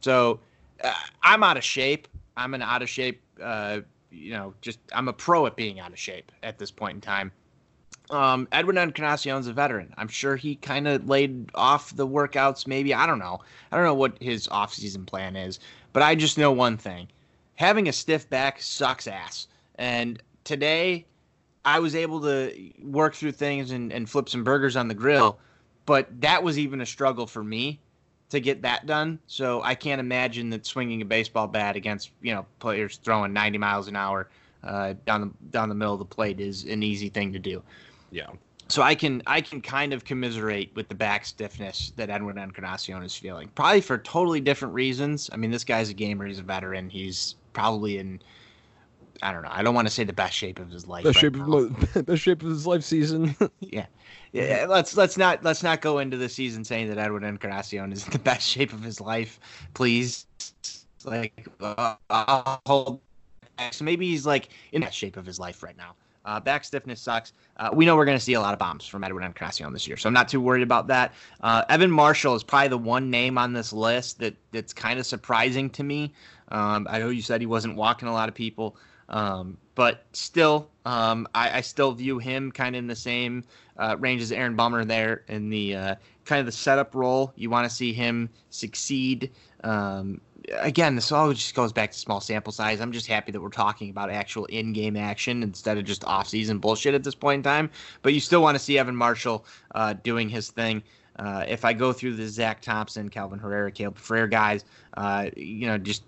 So uh, I'm out of shape. I'm an out of shape uh, you know, just I'm a pro at being out of shape at this point in time. Um, Edwin Encarnacion's a veteran. I'm sure he kind of laid off the workouts. Maybe I don't know. I don't know what his offseason plan is, but I just know one thing: having a stiff back sucks ass. And today, I was able to work through things and, and flip some burgers on the grill, but that was even a struggle for me to get that done. So I can't imagine that swinging a baseball bat against you know players throwing 90 miles an hour uh, down the down the middle of the plate is an easy thing to do. Yeah. So I can I can kind of commiserate with the back stiffness that Edwin Encarnacion is feeling, probably for totally different reasons. I mean, this guy's a gamer. He's a veteran. He's probably in I don't know. I don't want to say the best shape of his life. Best right shape of best shape of his life season. yeah, yeah, let's let's not let's not go into the season saying that Edwin Encarnacion is in the best shape of his life, please. Like, uh, I'll hold. So maybe he's like in that shape of his life right now. Uh, back stiffness sucks. Uh, we know we're going to see a lot of bombs from Edwin Encarnacion this year, so I'm not too worried about that. Uh, Evan Marshall is probably the one name on this list that that's kind of surprising to me. Um, I know you said he wasn't walking a lot of people. Um, but still, um, I, I, still view him kind of in the same uh, range as Aaron Bummer there in the uh, kind of the setup role. You want to see him succeed. Um, again, this all just goes back to small sample size. I'm just happy that we're talking about actual in-game action instead of just off-season bullshit at this point in time. But you still want to see Evan Marshall uh, doing his thing. Uh, if I go through the Zach Thompson, Kelvin Herrera, Caleb Frare guys, uh, you know, just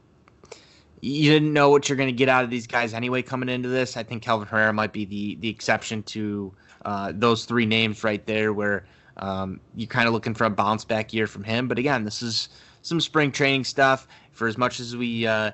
you didn't know what you're going to get out of these guys anyway coming into this. I think Kelvin Herrera might be the the exception to uh, those three names right there, where um, you're kind of looking for a bounce back year from him. But again, this is some spring training stuff. For as much as we uh,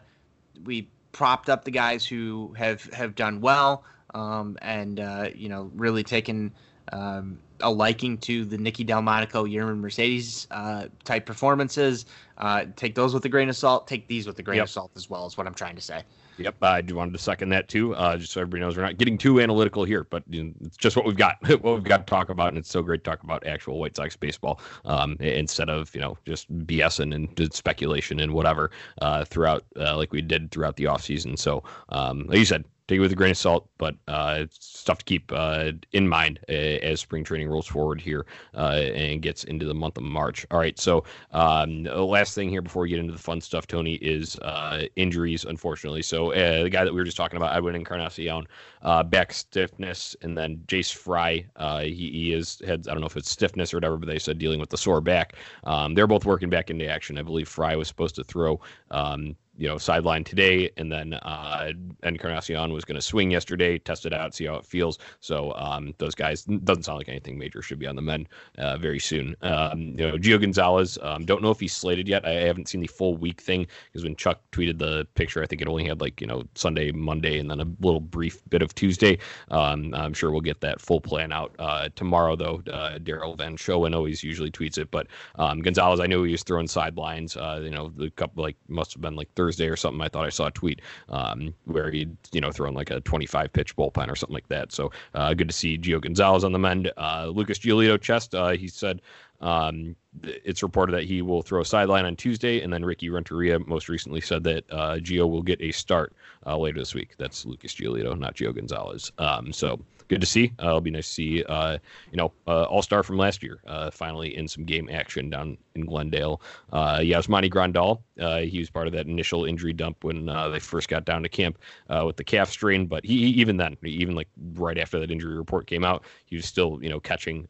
we propped up the guys who have have done well um, and uh, you know really taken um, a liking to the Nicky Delmonico, Yermin Mercedes uh, type performances. Uh, take those with a grain of salt. Take these with a grain Yep. of salt as well. Is what I'm trying to say. Yep, I do wanted to second that too. Uh, just so everybody knows, we're not getting too analytical here, but you know, it's just what we've got, what we've got to talk about, and it's so great to talk about actual White Sox baseball um, instead of you know just BSing and speculation and whatever uh, throughout, uh, like we did throughout the offseason. So, um, like you said, take it with a grain of salt, but uh, it's stuff to keep uh, in mind as spring training rolls forward here uh, and gets into the month of March. All right, so um, the last thing here before we get into the fun stuff, Tony, is uh, injuries, unfortunately. So uh, the guy that we were just talking about, Edwin Encarnacion, uh, back stiffness, and then Jace Fry, he, he is had I don't know if it's stiffness or whatever, but they said dealing with the sore back. Um, they're both working back into action. I believe Fry was supposed to throw. Um, you know, sideline today, and then uh, Encarnacion was going to swing yesterday, test it out, see how it feels. So um, those guys doesn't sound like anything major should be on the men uh, very soon. Um, you know, Gio Gonzalez, um, don't know if he's slated yet. I haven't seen the full week thing because when Chuck tweeted the picture, I think it only had like you know Sunday, Monday, and then a little brief bit of Tuesday. Um, I'm sure we'll get that full plan out uh, tomorrow, though. Uh, Daryl Van Schouwen always usually tweets it, but um, Gonzalez, I knew he was throwing sidelines. Uh, you know, the couple like must have been like Thursday or something. I thought I saw a tweet um, where he'd you know thrown like a 25 pitch bullpen or something like that. So uh, good to see Gio Gonzalez on the mend. Uh, Lucas Giolito chest. Uh, he said um, it's reported that he will throw a sideline on Tuesday, and then Ricky Renteria most recently said that uh, Gio will get a start uh, later this week. That's Lucas Giolito, not Gio Gonzalez. Um, so good to see. Uh, it'll be nice to see, uh, you know, uh, All Star from last year, uh, finally in some game action down in Glendale. Uh, Yasmani Grandal, uh, he was part of that initial injury dump when uh, they first got down to camp with the calf strain. But he even then, even like right after that injury report came out, he was still, you know, catching,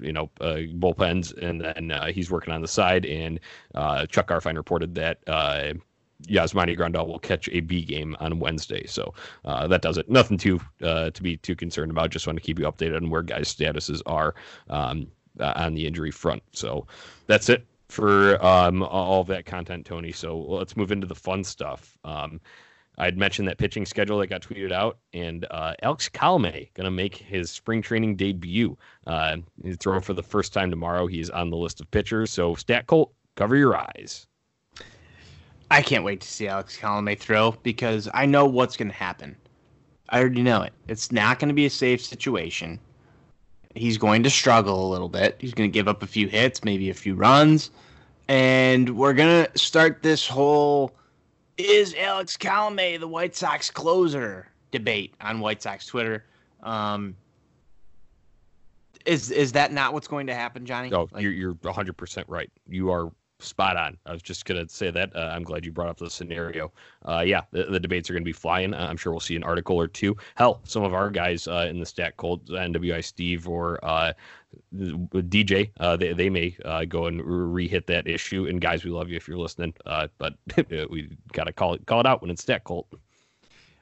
you know, bullpens, and then he's working on the side. And Chuck Garfien reported that. Yasmani Grandal will catch a B game on Wednesday, so uh, that does it. Nothing too uh, to be too concerned about. Just want to keep you updated on where guys' statuses are um, uh, on the injury front. So that's it for um, all of that content, Tony. So let's move into the fun stuff. Um, I'd mentioned that pitching schedule that got tweeted out, and uh, Alex Colome going to make his spring training debut. Uh, he's throwing for the first time tomorrow. He's on the list of pitchers. So, Stat Colt, cover your eyes. I can't wait to see Alex Colome throw because I know what's going to happen. I already know it. It's not going to be a safe situation. He's going to struggle a little bit. He's going to give up a few hits, maybe a few runs. And we're going to start this whole is Alex Colome the White Sox closer debate on White Sox Twitter. Um, is is that not what's going to happen, Johnny? Oh, Like- you're you're 100 percent right. You are spot on. I was just gonna say that. Uh, I'm glad you brought up the scenario. Uh, yeah, the, the debates are gonna be flying. Uh, I'm sure we'll see an article or two. Hell, some of our guys uh, in the stat cold, NWI Steve or uh, DJ, uh, they they may uh, go and re-hit that issue. And guys, we love you if you're listening. Uh, but we gotta call it call it out when it's stat cold.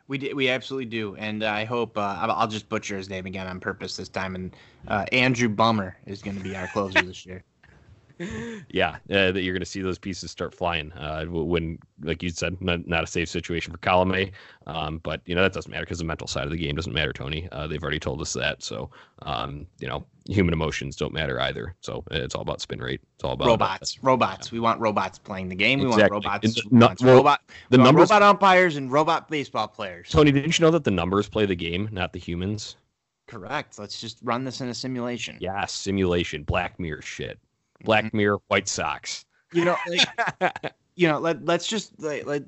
We we absolutely do, and I hope uh, I'll, just butcher his name again on purpose this time. And uh, Andrew Bummer is going to be our closer this year. Yeah, uh, that you're going to see those pieces start flying uh, when, like you said, not, not a safe situation for Colome. Um, but you know that doesn't matter because the mental side of the game doesn't matter, Tony. Uh, they've already told us that. So um, you know, human emotions don't matter either. So it's all about spin rate. It's all about robots, robots. We want robots playing the game. We Exactly. want robots. The- we no- want well, robot, the numbers- robot umpires and robot baseball players. Tony, didn't you know that the numbers play the game, not the humans? Correct. Let's just run this in a simulation. Yeah, simulation, Black Mirror shit. Black mm-hmm. Mirror, White Sox. You know, like, you know, let let's just like, like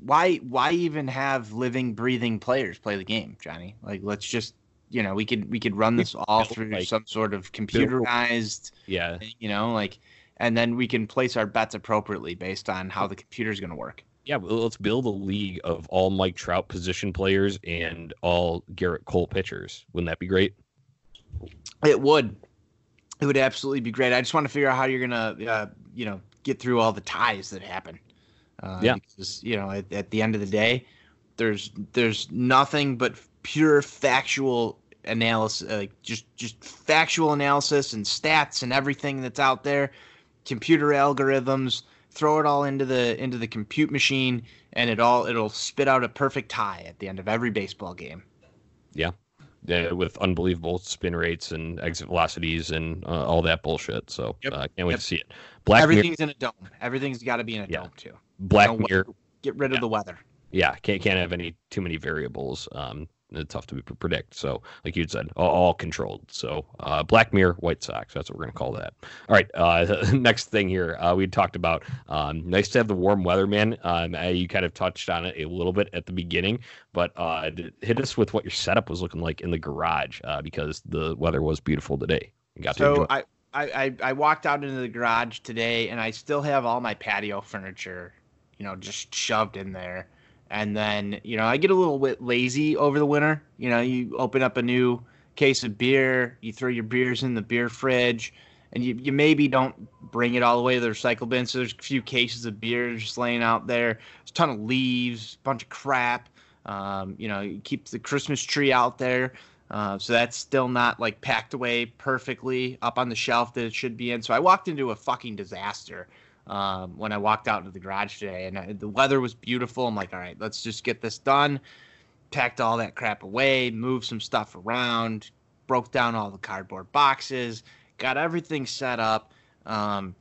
why why even have living breathing players play the game, Johnny? Like let's just you know, we could we could run this all through like, some sort of computerized, Yeah, you know, like and then we can place our bets appropriately based on how the computer is going to work. Yeah, well, let's build a league of all Mike Trout position players and all Gerrit Cole pitchers. Wouldn't that be great? It would. It would absolutely be great. I just want to figure out how you're gonna, uh, you know, get through all the ties that happen. Uh, yeah. Because you know, at, at the end of the day, there's there's nothing but pure factual analysis, like uh, just just factual analysis and stats and everything that's out there, computer algorithms. Throw it all into the into the compute machine, and it all it'll spit out a perfect tie at the end of every baseball game. Yeah, uh, with unbelievable spin rates and exit velocities and uh, all that bullshit. So yep. uh, can't wait yep. to see it. Black Everything's Mirror, in a dome. Everything's got to be in a yeah. dome too. Black know, Mirror. Get rid of yeah. the weather. Yeah, can't can't have any too many variables. Um, tough to predict. So, like you said, all, all controlled. So, uh, Black Mirror White Sox. That's what we're going to call that. All right. Uh, next thing here, uh, we talked about. Um, nice to have the warm weather, man. Um, you kind of touched on it a little bit at the beginning, but uh, hit us with what your setup was looking like in the garage uh, because the weather was beautiful today. You got so to I, I, I walked out into the garage today, and I still have all my patio furniture, you know, just shoved in there and then you know I get a little bit lazy over the winter. You know, you open up a new case of beer, you throw your beers in the beer fridge, and you, you maybe don't bring it all the way to the recycle bin. So there's a few cases of beer just laying out there. There's a ton of leaves, a bunch of crap. Um, you know, you keep the Christmas tree out there. Uh, so that's still not like packed away perfectly up on the shelf that it should be in. So I walked into a fucking disaster um, when I walked out into the garage today, and I, the weather was beautiful. I'm like, all right, let's just get this done. Packed all that crap away, moved some stuff around, broke down all the cardboard boxes, got everything set up. Um,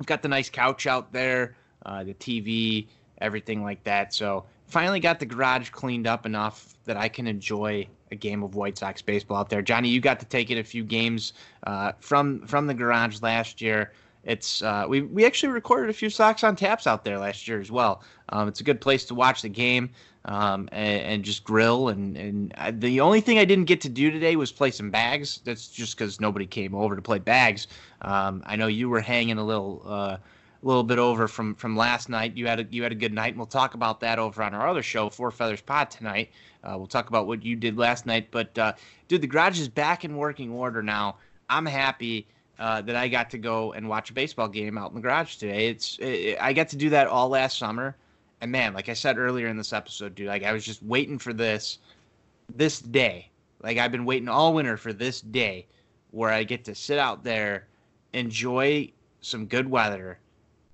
I've got the nice couch out there, uh, the TV, everything like that. So finally got the garage cleaned up enough that I can enjoy a game of White Sox baseball out there. Johnny, you got to take it a few games uh, from from the garage last year it's uh, we we actually recorded a few Sox on taps out there last year as well. Um, it's a good place to watch the game um, and, and, just grill. And and I, the only thing I didn't get to do today was play some bags. That's just because nobody came over to play bags. Um, I know you were hanging a little. Uh, a little bit over from from last night. You had a you had a good night, and we'll talk about that over on our other show, Four Feathers Pod tonight. Uh, we'll talk about what you did last night. But uh, dude, the garage is back in working order now. I'm happy uh, that I got to go and watch a baseball game out in the garage today. It's it, I got to do that all last summer, and man, like I said earlier in this episode, dude, like I was just waiting for this this day. Like I've been waiting all winter for this day where I get to sit out there, enjoy some good weather,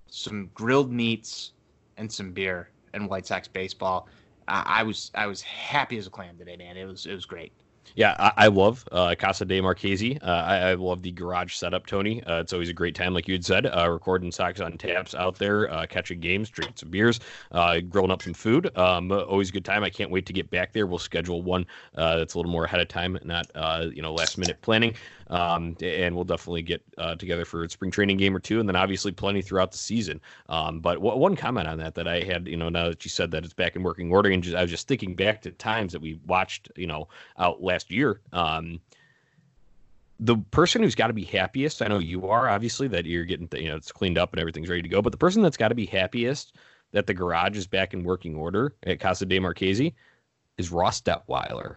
some grilled meats, and some beer and White Sox baseball. I was I was happy as a clam today, man. It was it was great. Yeah, I, I love uh, Casa de Marchese. Uh, I, I, love the garage setup, Tony. Uh, it's always a great time, like you had said, uh, recording Sox on taps out there, uh, catching games, drinking some beers, uh, grilling up some food. Um, always a good time. I can't wait to get back there. We'll schedule one that's a little more ahead of time, not you know last minute planning. Um, and we'll definitely get together for a spring training game or two, and then obviously plenty throughout the season. Um, but w- one comment on that that I had, you know, now that you said that it's back in working order, and just, I was just thinking back to times that we watched, you know, out last last year. Um, the person who's got to be happiest, I know you are obviously that you're getting, you know, it's cleaned up and everything's ready to go. But the person that's got to be happiest that the garage is back in working order at Casa de Marchese is Ross Detwiler.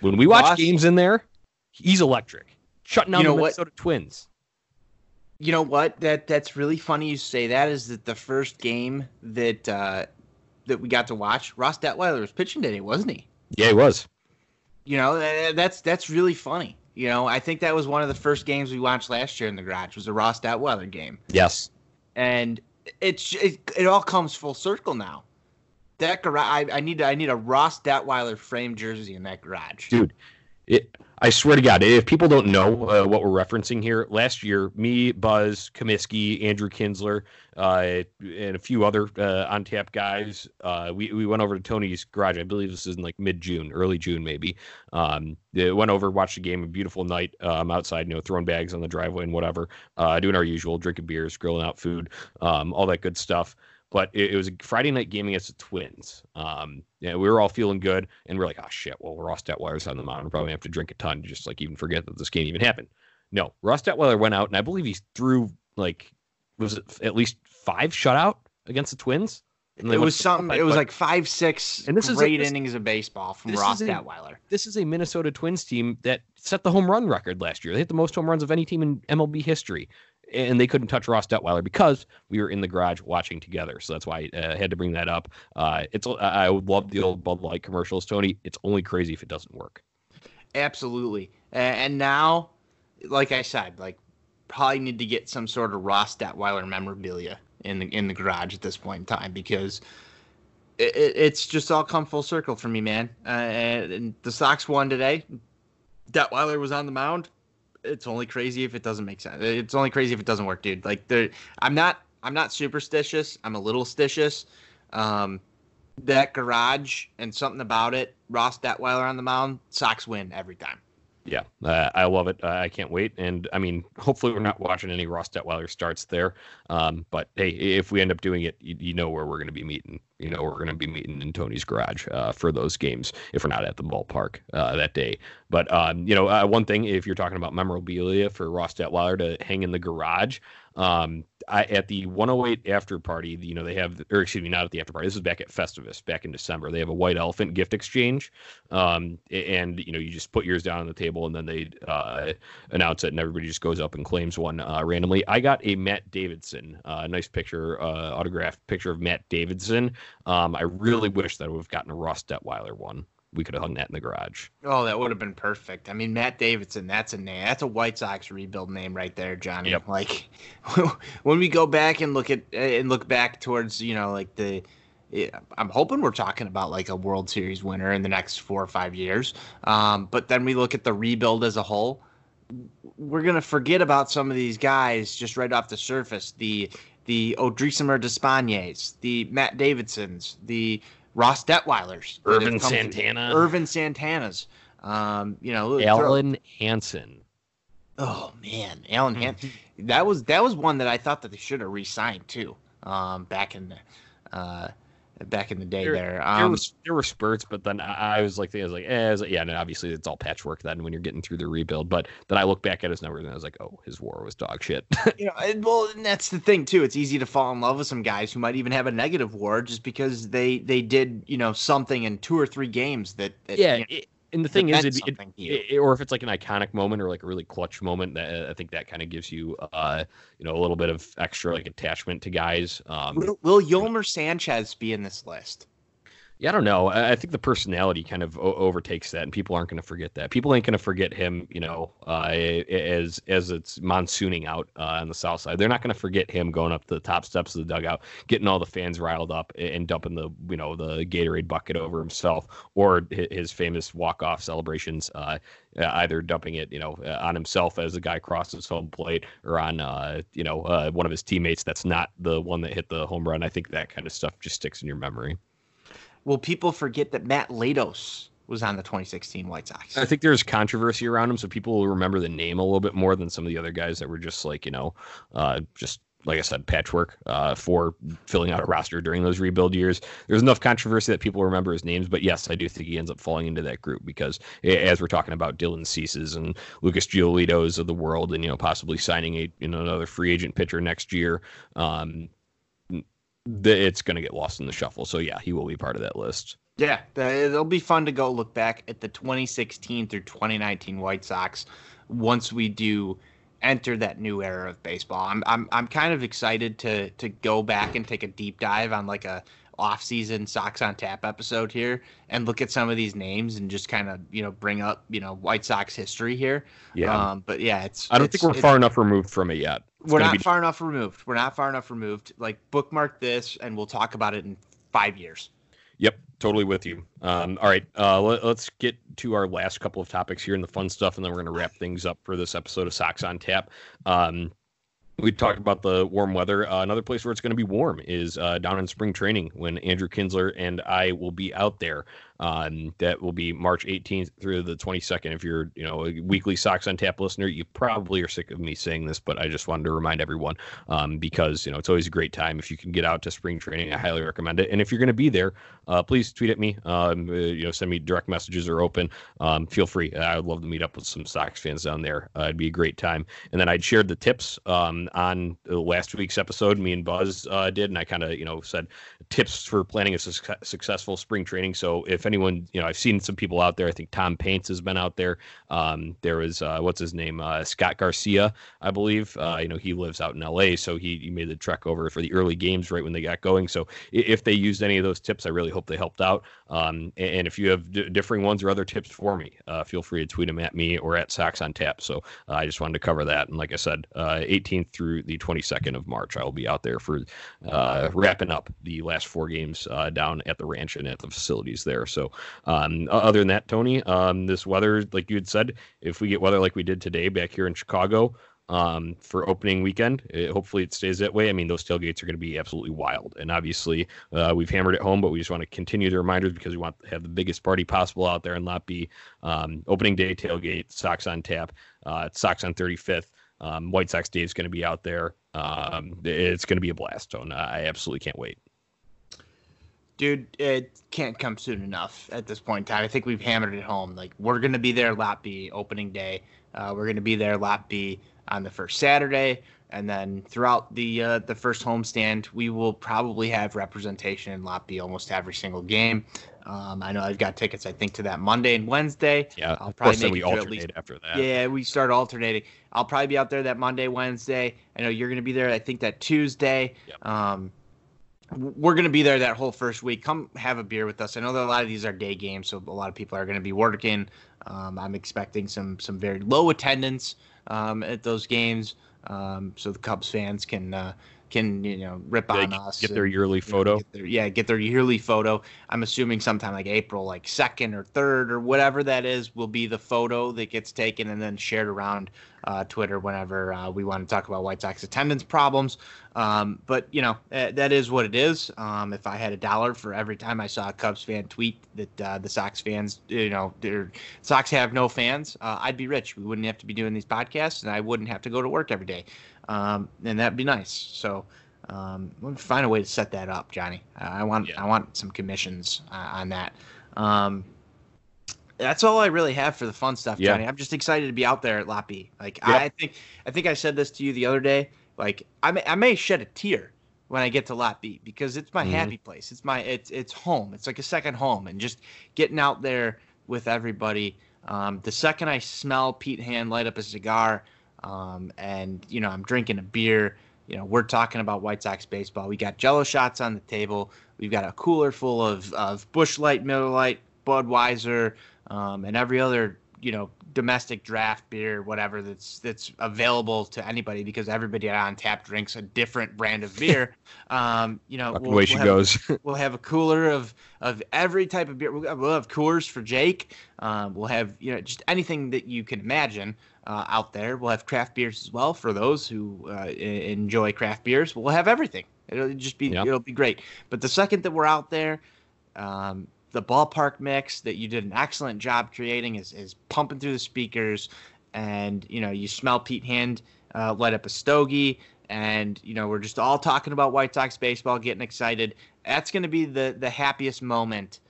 When we watch Ross, games in there, he's electric, shutting down you know the Minnesota what? Twins. You know what? That that's really funny you say that. Is that the first game that uh, that we got to watch? Ross Detwiler was pitching today, wasn't he? Yeah, he was. You know, that's that's really funny. You know, I think that was one of the first games we watched last year in the garage was a Ross Detwiler game. Yes. And it's it, it all comes full circle now. That garage, I, I need I need a Ross Detwiler frame jersey in that garage, dude. It, I swear to God, if people don't know uh, what we're referencing here, last year, me, Buzz, Comiskey, Andrew Kinsler, uh, and a few other uh, on tap guys, uh, we, we went over to Tony's garage. I believe this is in like mid June, early June, maybe. Um, went over, watched the game, a beautiful night um, outside, you know, throwing bags on the driveway and whatever, uh, doing our usual, drinking beers, grilling out food, um, all that good stuff but it, it, was a Friday night game against the Twins. Um, yeah, we were all feeling good, and we are like, oh shit, well, Ross Detwiler's on the mound. we probably have to drink a ton to just like even forget that this game even happened. No, Ross Detwiler went out, and I believe he threw like was it at least five shutout against the Twins? it was something. It was like five, six and this great is this, innings of baseball from Ross Detwiler. This is a Minnesota Twins team that set the home run record last year. They hit the most home runs of any team in MLB history, and they couldn't touch Ross Detwiler because we were in the garage watching together. So that's why I uh, had to bring that up. Uh, it's I would love the old Bud Light commercials, Tony. It's only crazy if it doesn't work. Absolutely, and now, like I said, like probably need to get some sort of Ross Detwiler memorabilia in the in the garage at this point in time because it, it's just all come full circle for me, man. Uh, and the Sox won today. Detwiler was on the mound. It's only crazy if it doesn't make sense. It's only crazy if it doesn't work, dude. Like there, I'm not I'm not superstitious. I'm a little stitious. Um, that garage and something about it. Ross Detwiler on the mound. Sox win every time yeah, uh, I love it. Uh, I can't wait. And I mean, hopefully, we're not watching any Ross Detwiler starts there. Um, but hey, if we end up doing it, you, you know where we're going to be meeting. You know, we're going to be meeting in Tony's garage uh, for those games if we're not at the ballpark uh, that day. But um, you know, uh, one thing if you're talking about memorabilia for Ross Detwiler to hang in the garage, um, I, at the 108 after party, you know, they have, or excuse me, not at the after party. This is back at Festivus back in December. They have a white elephant gift exchange, um, and you know, you just put yours down on the table, and then they uh, announce it, and everybody just goes up and claims one uh, randomly. I got a Matt Davidson, a uh, nice picture, uh, autographed picture of Matt Davidson. Um, I really wish that I would have gotten a Ross Detwiler one we could have hung that in the garage. Oh, that would have been perfect. I mean, Matt Davidson, that's a name. That's a White Sox rebuild name right there, Johnny. Yep. Like when we go back and look at and look back towards, you know, like the I'm hoping we're talking about like a World Series winner in the next four or five years. Um, but then we look at the rebuild as a whole. We're gonna forget about some of these guys just right off the surface. The the Odrisamer Despaignes, the Matt Davidsons, the Ross Detwiler's, Ervin Santana, Ervin Santana's, um, you know, Alen Hanson. Oh man, Alen Hanson. that was that was one that I thought that they should have re-signed too. Um, back in the, uh, back in the day there. There, um, there, was, there were spurts, but then I, I was like, I was like, eh, was like, yeah, and obviously it's all patchwork then when you're getting through the rebuild. But then I look back at his numbers and I was like, oh, his war was dog shit. you know, and, well, and that's the thing too. It's easy to fall in love with some guys who might even have a negative war just because they they did you know something in two or three games that, that yeah. You know, it, and the thing is, it, it, it, or if it's like an iconic moment or like a really clutch moment, that I think that kind of gives you, uh, you know, a little bit of extra like attachment to guys. Um, will, will Yolmer Sanchez be in this list? Yeah, I don't know. I think the personality kind of o- overtakes that, and people aren't going to forget that. People ain't going to forget him, you know, uh, as as it's monsooning out uh, on the south side. They're not going to forget him going up to the top steps of the dugout, getting all the fans riled up, and dumping the you know the Gatorade bucket over himself, or his famous walk off celebrations, uh, either dumping it, you know, on himself as the guy crosses home plate, or on uh, you know uh, one of his teammates that's not the one that hit the home run. I think that kind of stuff just sticks in your memory will people forget that Matt Latos was on the 2016 White Sox? I think there's controversy around him, so people will remember the name a little bit more than some of the other guys that were just like, you know, uh, just like I said, patchwork uh, for filling out a roster during those rebuild years. There's enough controversy that people remember his names, but yes, I do think he ends up falling into that group because as we're talking about Dylan Ceases and Lucas Giolito's of the world, and you know possibly signing a you know another free agent pitcher next year, um, it's going to get lost in the shuffle. So yeah, he will be part of that list. Yeah, it'll be fun to go look back at the 2016 through 2019 White Sox once we do enter that new era of baseball. I'm I'm I'm kind of excited to to go back and take a deep dive on like a off-season Sox on Tap episode here and look at some of these names and just kind of you know bring up you know White Sox history here. Yeah. Um, but yeah, it's. I don't it's, think we're far enough removed from it yet. It's we're not be... far enough removed. We're not far enough removed. Like bookmark this, and we'll talk about it in five years. Yep, totally with you. Um, all right, uh, let, us get to our last couple of topics here and the fun stuff, and then we're going to wrap things up for this episode of Sox on Tap. Um, we talked about the warm weather. Uh, another place where it's going to be warm is uh, down in spring training when Andrew Kinsler and I will be out there. Um, that will be March 18th through the 22nd. If you're, you know, a weekly Sox on Tap listener, you probably are sick of me saying this, but I just wanted to remind everyone um, because, you know, it's always a great time. If you can get out to spring training, I highly recommend it. And if you're going to be there, uh, please tweet at me. Um, uh, you know, send me direct messages are open. Um, feel free. I would love to meet up with some Sox fans down there. Uh, it'd be a great time. And then I'd shared the tips um, on last week's episode. Me and Buzz uh, did, and I kind of, you know, said tips for planning a su- successful spring training. So if anyone, you know, I've seen some people out there. I think Tom Paints has been out there. Um, there was uh, what's his name, uh, Scott Garcia, I believe. Uh, you know, he lives out in L.A., so he, he made the trek over for the early games right when they got going. So if they used any of those tips, I really hope they helped out. Um, and, if you have d- differing ones or other tips for me, uh, feel free to tweet them at me or at Sox on Tap. So uh, I just wanted to cover that. And like I said, 18th uh, through the 22nd of March, I will be out there for wrapping up the last four games down at the ranch and at the facilities there. So um, other than that, Tony, um, this weather, like you had said, if we get weather like we did today back here in Chicago, um, for opening weekend. It, hopefully, it stays that way. I mean, those tailgates are going to be absolutely wild. And obviously, uh, we've hammered it home, but we just want to continue the reminders because we want to have the biggest party possible out there and not be um, opening day tailgate, Sox on Tap, uh, Sox on 35th. Um, White Sox Day is going to be out there. Um, it's going to be a blast. So I absolutely can't wait. Dude, it can't come soon enough at this point in time. I think we've hammered it home. Like, we're going to be there Lot B opening day. Uh, we're going to be there Lot B on the first Saturday, and then throughout the uh, the first homestand, we will probably have representation in Lot B almost every single game. Um, I know I've got tickets. I think to that Monday and Wednesday. Yeah, I'll probably make we alternate least, after that. Yeah, we start alternating. I'll probably be out there that Monday, Wednesday. I know you're going to be there. I think that Tuesday. Yep. Um, we're going to be there that whole first week. Come have a beer with us. I know that a lot of these are day games, so a lot of people are going to be working. Um, I'm expecting some some very low attendance um, at those games, um, so the Cubs fans can uh, can you know rip yeah, on us. Get their yearly photo. Get their, yeah, get their yearly photo. I'm assuming sometime like April, like second or third or whatever that is, will be the photo that gets taken and then shared around uh, Twitter whenever uh, we want to talk about White Sox attendance problems. Um, but you know uh, that is what it is. Um, if I had a dollar for every time I saw a Cubs fan tweet that uh, the Sox fans, you know, their Sox have no fans, uh, I'd be rich. We wouldn't have to be doing these podcasts, and I wouldn't have to go to work every day um, and that'd be nice. So um, we'll find a way to set that up, Johnny. I want yeah. I want some commissions uh, on that. Um, that's all I really have for the fun stuff, yeah. Johnny. I'm just excited to be out there at Lot B. Like I think I think I said this to you the other day. Like I may I may shed a tear when I get to B because it's my mm-hmm. happy place. It's my it's it's home. It's like a second home, and just getting out there with everybody. Um, the second I smell Pete Hand light up a cigar, um, and you know I'm drinking a beer. You know we're talking about White Sox baseball. We got Jello shots on the table. We've got a cooler full of of Busch Light, Miller Lite, Budweiser, um, and every other you know domestic draft beer, whatever that's that's available to anybody because everybody on tap drinks a different brand of beer. Um, you know, we'll, way she we'll goes. we'll have a cooler of of every type of beer. We'll have Coors for Jake. Um, we'll have you know just anything that you can imagine uh, out there. We'll have craft beers as well for those who uh, enjoy craft beers. We'll have everything. It'll just be it'll be great. But the second that we're out there, um, the ballpark mix that you did an excellent job creating is, is pumping through the speakers. And you know you smell pete hand uh, light up a stogie. And you know we're just all talking about white sox baseball getting excited. That's going to be the the happiest moment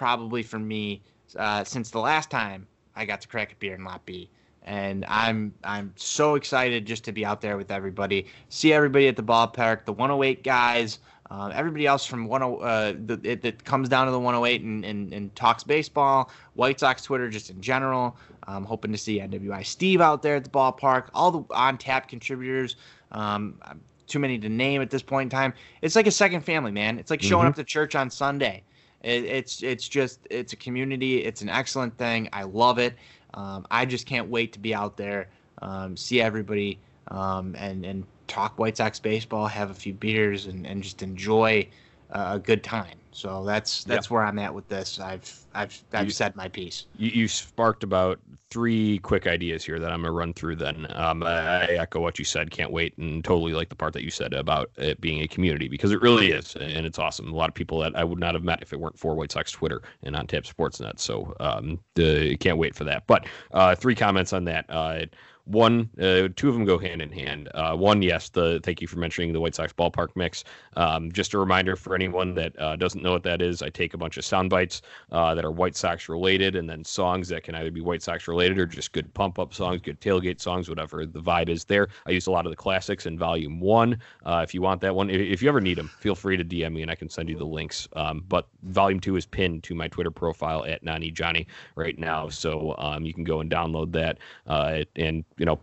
probably for me uh, since the last time i got to crack a beer in lot b. And i'm i'm so excited just to be out there with everybody see everybody at the ballpark the 108 guys uh, everybody else from 10 uh, that, that comes down to the 108 and, and, and, talks baseball, White Sox Twitter just in general. I'm hoping to see NWI Steve out there at the ballpark, all the on tap contributors. Um, too many to name at this point in time. It's like a second family, man. It's like showing mm-hmm. up to church on Sunday. It, it's it's just it's a community. It's an excellent thing. I love it. Um, I just can't wait to be out there, um, see everybody, um, and and talk White Sox baseball, have a few beers, and, and just enjoy uh, a good time. So that's that's where I'm at with this. I've I've I've you, said my piece. You, you sparked about three quick ideas here that I'm gonna run through. Then um, I, I, echo what you said. Can't wait, and totally like the part that you said about it being a community because it really is, and it's awesome. A lot of people that I would not have met if it weren't for White Sox Twitter and on Tap Sportsnet. So um, the, can't wait for that. But uh, three comments on that. Uh, one, uh, two of them go hand in hand. Uh, one, yes, the thank you for mentioning the White Sox ballpark mix. Um, just a reminder for anyone that uh, doesn't know what that is. I take a bunch of sound bites uh, that are White Sox related, and then songs that can either be White Sox related or just good pump up songs, good tailgate songs, whatever the vibe is there. I use a lot of the classics in Volume One. Uh, if you want that one, if you ever need them, feel free to DM me and I can send you the links. Um, but Volume Two is pinned to my Twitter profile at Nani Johnny right now, so um, you can go and download that uh, and you know,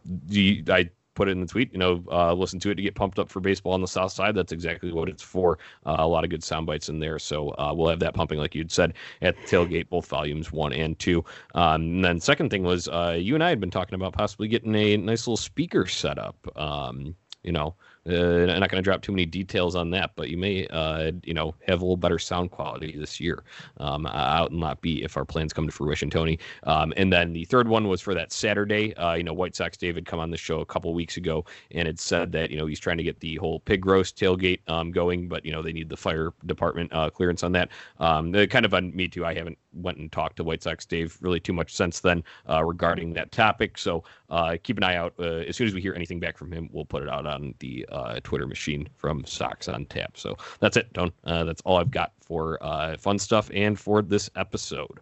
I put it in the tweet, you know, uh, listen to it to get pumped up for baseball on the south side. That's exactly what it's for. Uh, a lot of good sound bites in there. So uh, we'll have that pumping, like you'd said, at the tailgate, both volumes one and two. Um, and then second thing was uh, you and I had been talking about possibly getting a nice little speaker set up. Um, you know, uh, I'm not going to drop too many details on that, but you may, uh, you know, have a little better sound quality this year um, out in Lot B if our plans come to fruition, Tony. Um, and then the third one was for that Saturday. Uh, you know, White Sox David come on the show a couple weeks ago and had said that you know he's trying to get the whole pig roast tailgate um, going, but you know they need the fire department uh, clearance on that. Um, kind of on me too. I haven't went and talked to White Sox Dave really too much since then uh, regarding that topic. So uh, keep an eye out. Uh, as soon as we hear anything back from him, we'll put it out on the uh, Twitter machine from Sox on Tap. So that's it, Don. Uh, that's all I've got for uh, fun stuff and for this episode.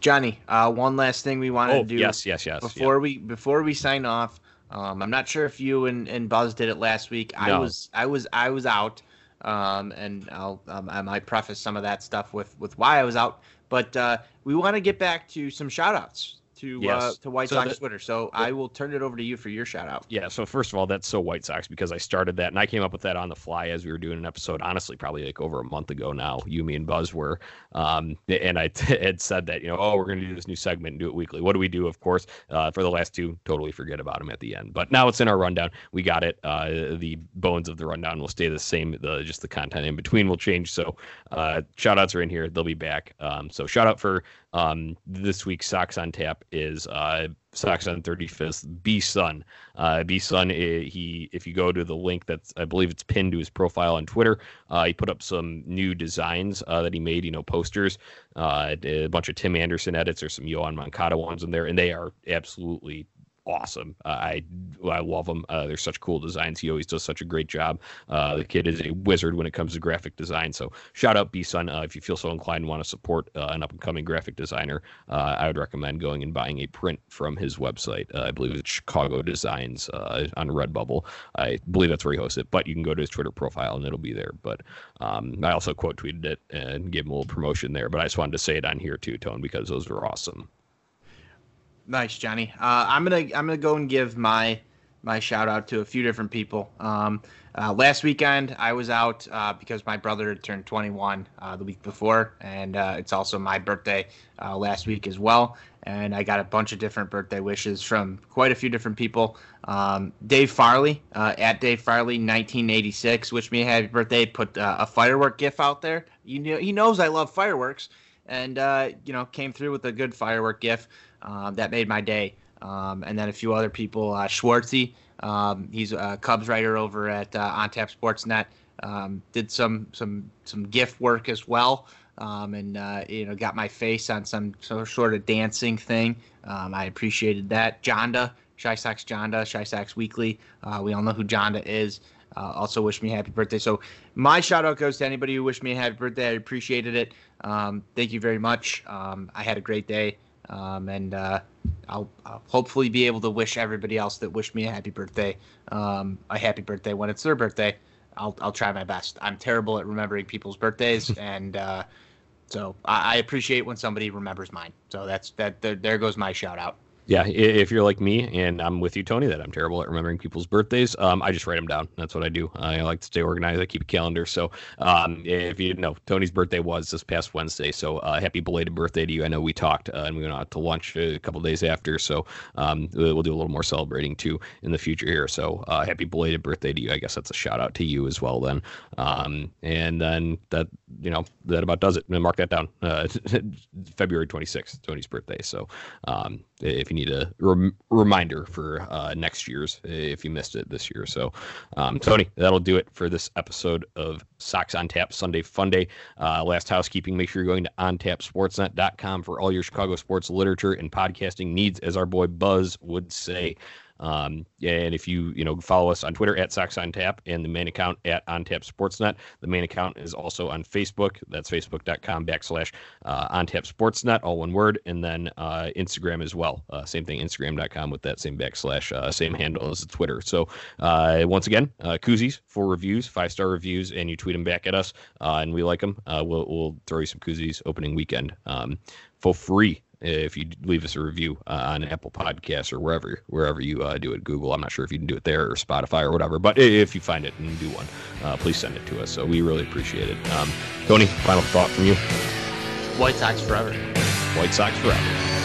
Johnny, one last thing we wanted oh, to do. Yes, yes, yes. Before yeah. we before we sign off, um, I'm not sure if you and, and Buzz did it last week. No. I was I was I was out. Um, and I'll um, I might preface some of that stuff with with why I was out. But uh, we want to get back to some shout outs to uh, yes. uh, to White so Sox Twitter. So I will turn it over to you for your shout out. Yeah. So first of all, that's so White Sox because I started that and I came up with that on the fly as we were doing an episode. Honestly, probably like over a month ago now. You, me, and Buzz were, um, and I t- had said that you know, oh, we're going to do this new segment and do it weekly. What do we do? Of course, uh, for the last two, totally forget about them at the end. But now it's in our rundown. We got it. Uh, the bones of the rundown will stay the same. The just the content in between will change. So uh, shout outs are in here. They'll be back. Um, so shout out for um, this week's Sox on Tap is uh, Sox on 35th, B Sun. Uh, B Sun, eh, he if you go to the link that's I believe it's pinned to his profile on Twitter, uh, he put up some new designs uh, that he made. You know, posters, uh, a bunch of Tim Anderson edits, or some Yoan Moncada ones in there, and they are absolutely awesome. Uh, I I love him. Uh, they're such cool designs. He always does such a great job. Uh, the kid is a wizard when it comes to graphic design. So shout out B Sun. Uh, if you feel so inclined and want to support uh, an up and coming graphic designer, uh, I would recommend going and buying a print from his website. I believe it's Chicago Designs on Redbubble. I believe that's where he hosts it. But you can go to his Twitter profile and it'll be there. But um, I also quote tweeted it and gave him a little promotion there. But I just wanted to say it on here too, Tone, because those were awesome. Nice, Johnny. Uh, I'm gonna I'm gonna go and give my my shout out to a few different people. Um, uh, last weekend I was out uh, because my brother turned 21 uh, the week before, and uh, it's also my birthday uh, last week as well. And I got a bunch of different birthday wishes from quite a few different people. Um, Dave Farley at Dave Farley 1986 wished me a happy birthday. Put a firework gif out there. You know he knows I love fireworks, and you know came through with a good firework gif. Um, that made my day. Um, and then a few other people, uh, Schwartzy, um, he's a Cubs writer over at uh, OnTap Sportsnet. Um, did some some some gift work as well, um, and uh, you know got my face on some, some sort of dancing thing. Um, I appreciated that. Jonda, Chi Sox Jonda, Chi Sox Weekly. Uh, we all know who Jonda is. Uh, also wish me happy birthday. So my shout out goes to anybody who wished me a happy birthday. I appreciated it. Um, thank you very much. I had a great day. Um, and uh, I'll, I'll, hopefully be able to wish everybody else that wished me a happy birthday um, a happy birthday when it's their birthday. I'll, I'll try my best. I'm terrible at remembering people's birthdays, and uh, so I, I, appreciate when somebody remembers mine. So that's that. There, there goes my shout out. Yeah, if you're like me, and I'm with you, Tony, that I'm terrible at remembering people's birthdays, um, I just write them down. That's what I do. I like to stay organized. I keep a calendar. So um, if you know, Tony's birthday was this past Wednesday. So uh, happy belated birthday to you. I know we talked uh, and we went out to lunch a couple days after. So um, we'll do a little more celebrating too in the future here. So uh, happy belated birthday to you. I guess that's a shout out to you as well then. Um, and then that, you know, that about does it. Mark that down. Uh, February 26th, Tony's birthday. So um, if you need a rem- reminder for uh, next year's if you missed it this year. So, um, Tony, that'll do it for this episode of Sox on Tap Sunday Funday. Uh, last housekeeping: make sure you're going to ontapsportsnet.com for all your Chicago sports literature and podcasting needs, as our boy Buzz would say. Um, and if you you know follow us on Twitter at Sox on Tap and the main account at On Tap Sportsnet, the main account is also on Facebook. That's facebook.com backslash uh, On Tap Sportsnet, all one word, and then uh, Instagram as well. Uh, same thing, Instagram.com with that same backslash, uh, same handle as the Twitter. So uh, once again, uh, koozies for reviews, five star reviews, and you tweet them back at us, uh, and we like them. Uh, we'll we'll throw you some koozies opening weekend um, for free if you leave us a review uh, on Apple Podcasts or wherever wherever you uh, do it, Google. I'm not sure if you can do it there or Spotify or whatever, but if you find it and do one, uh, please send it to us. So we really appreciate it. Um, Tony, final thought from you. White Sox forever. White Sox forever.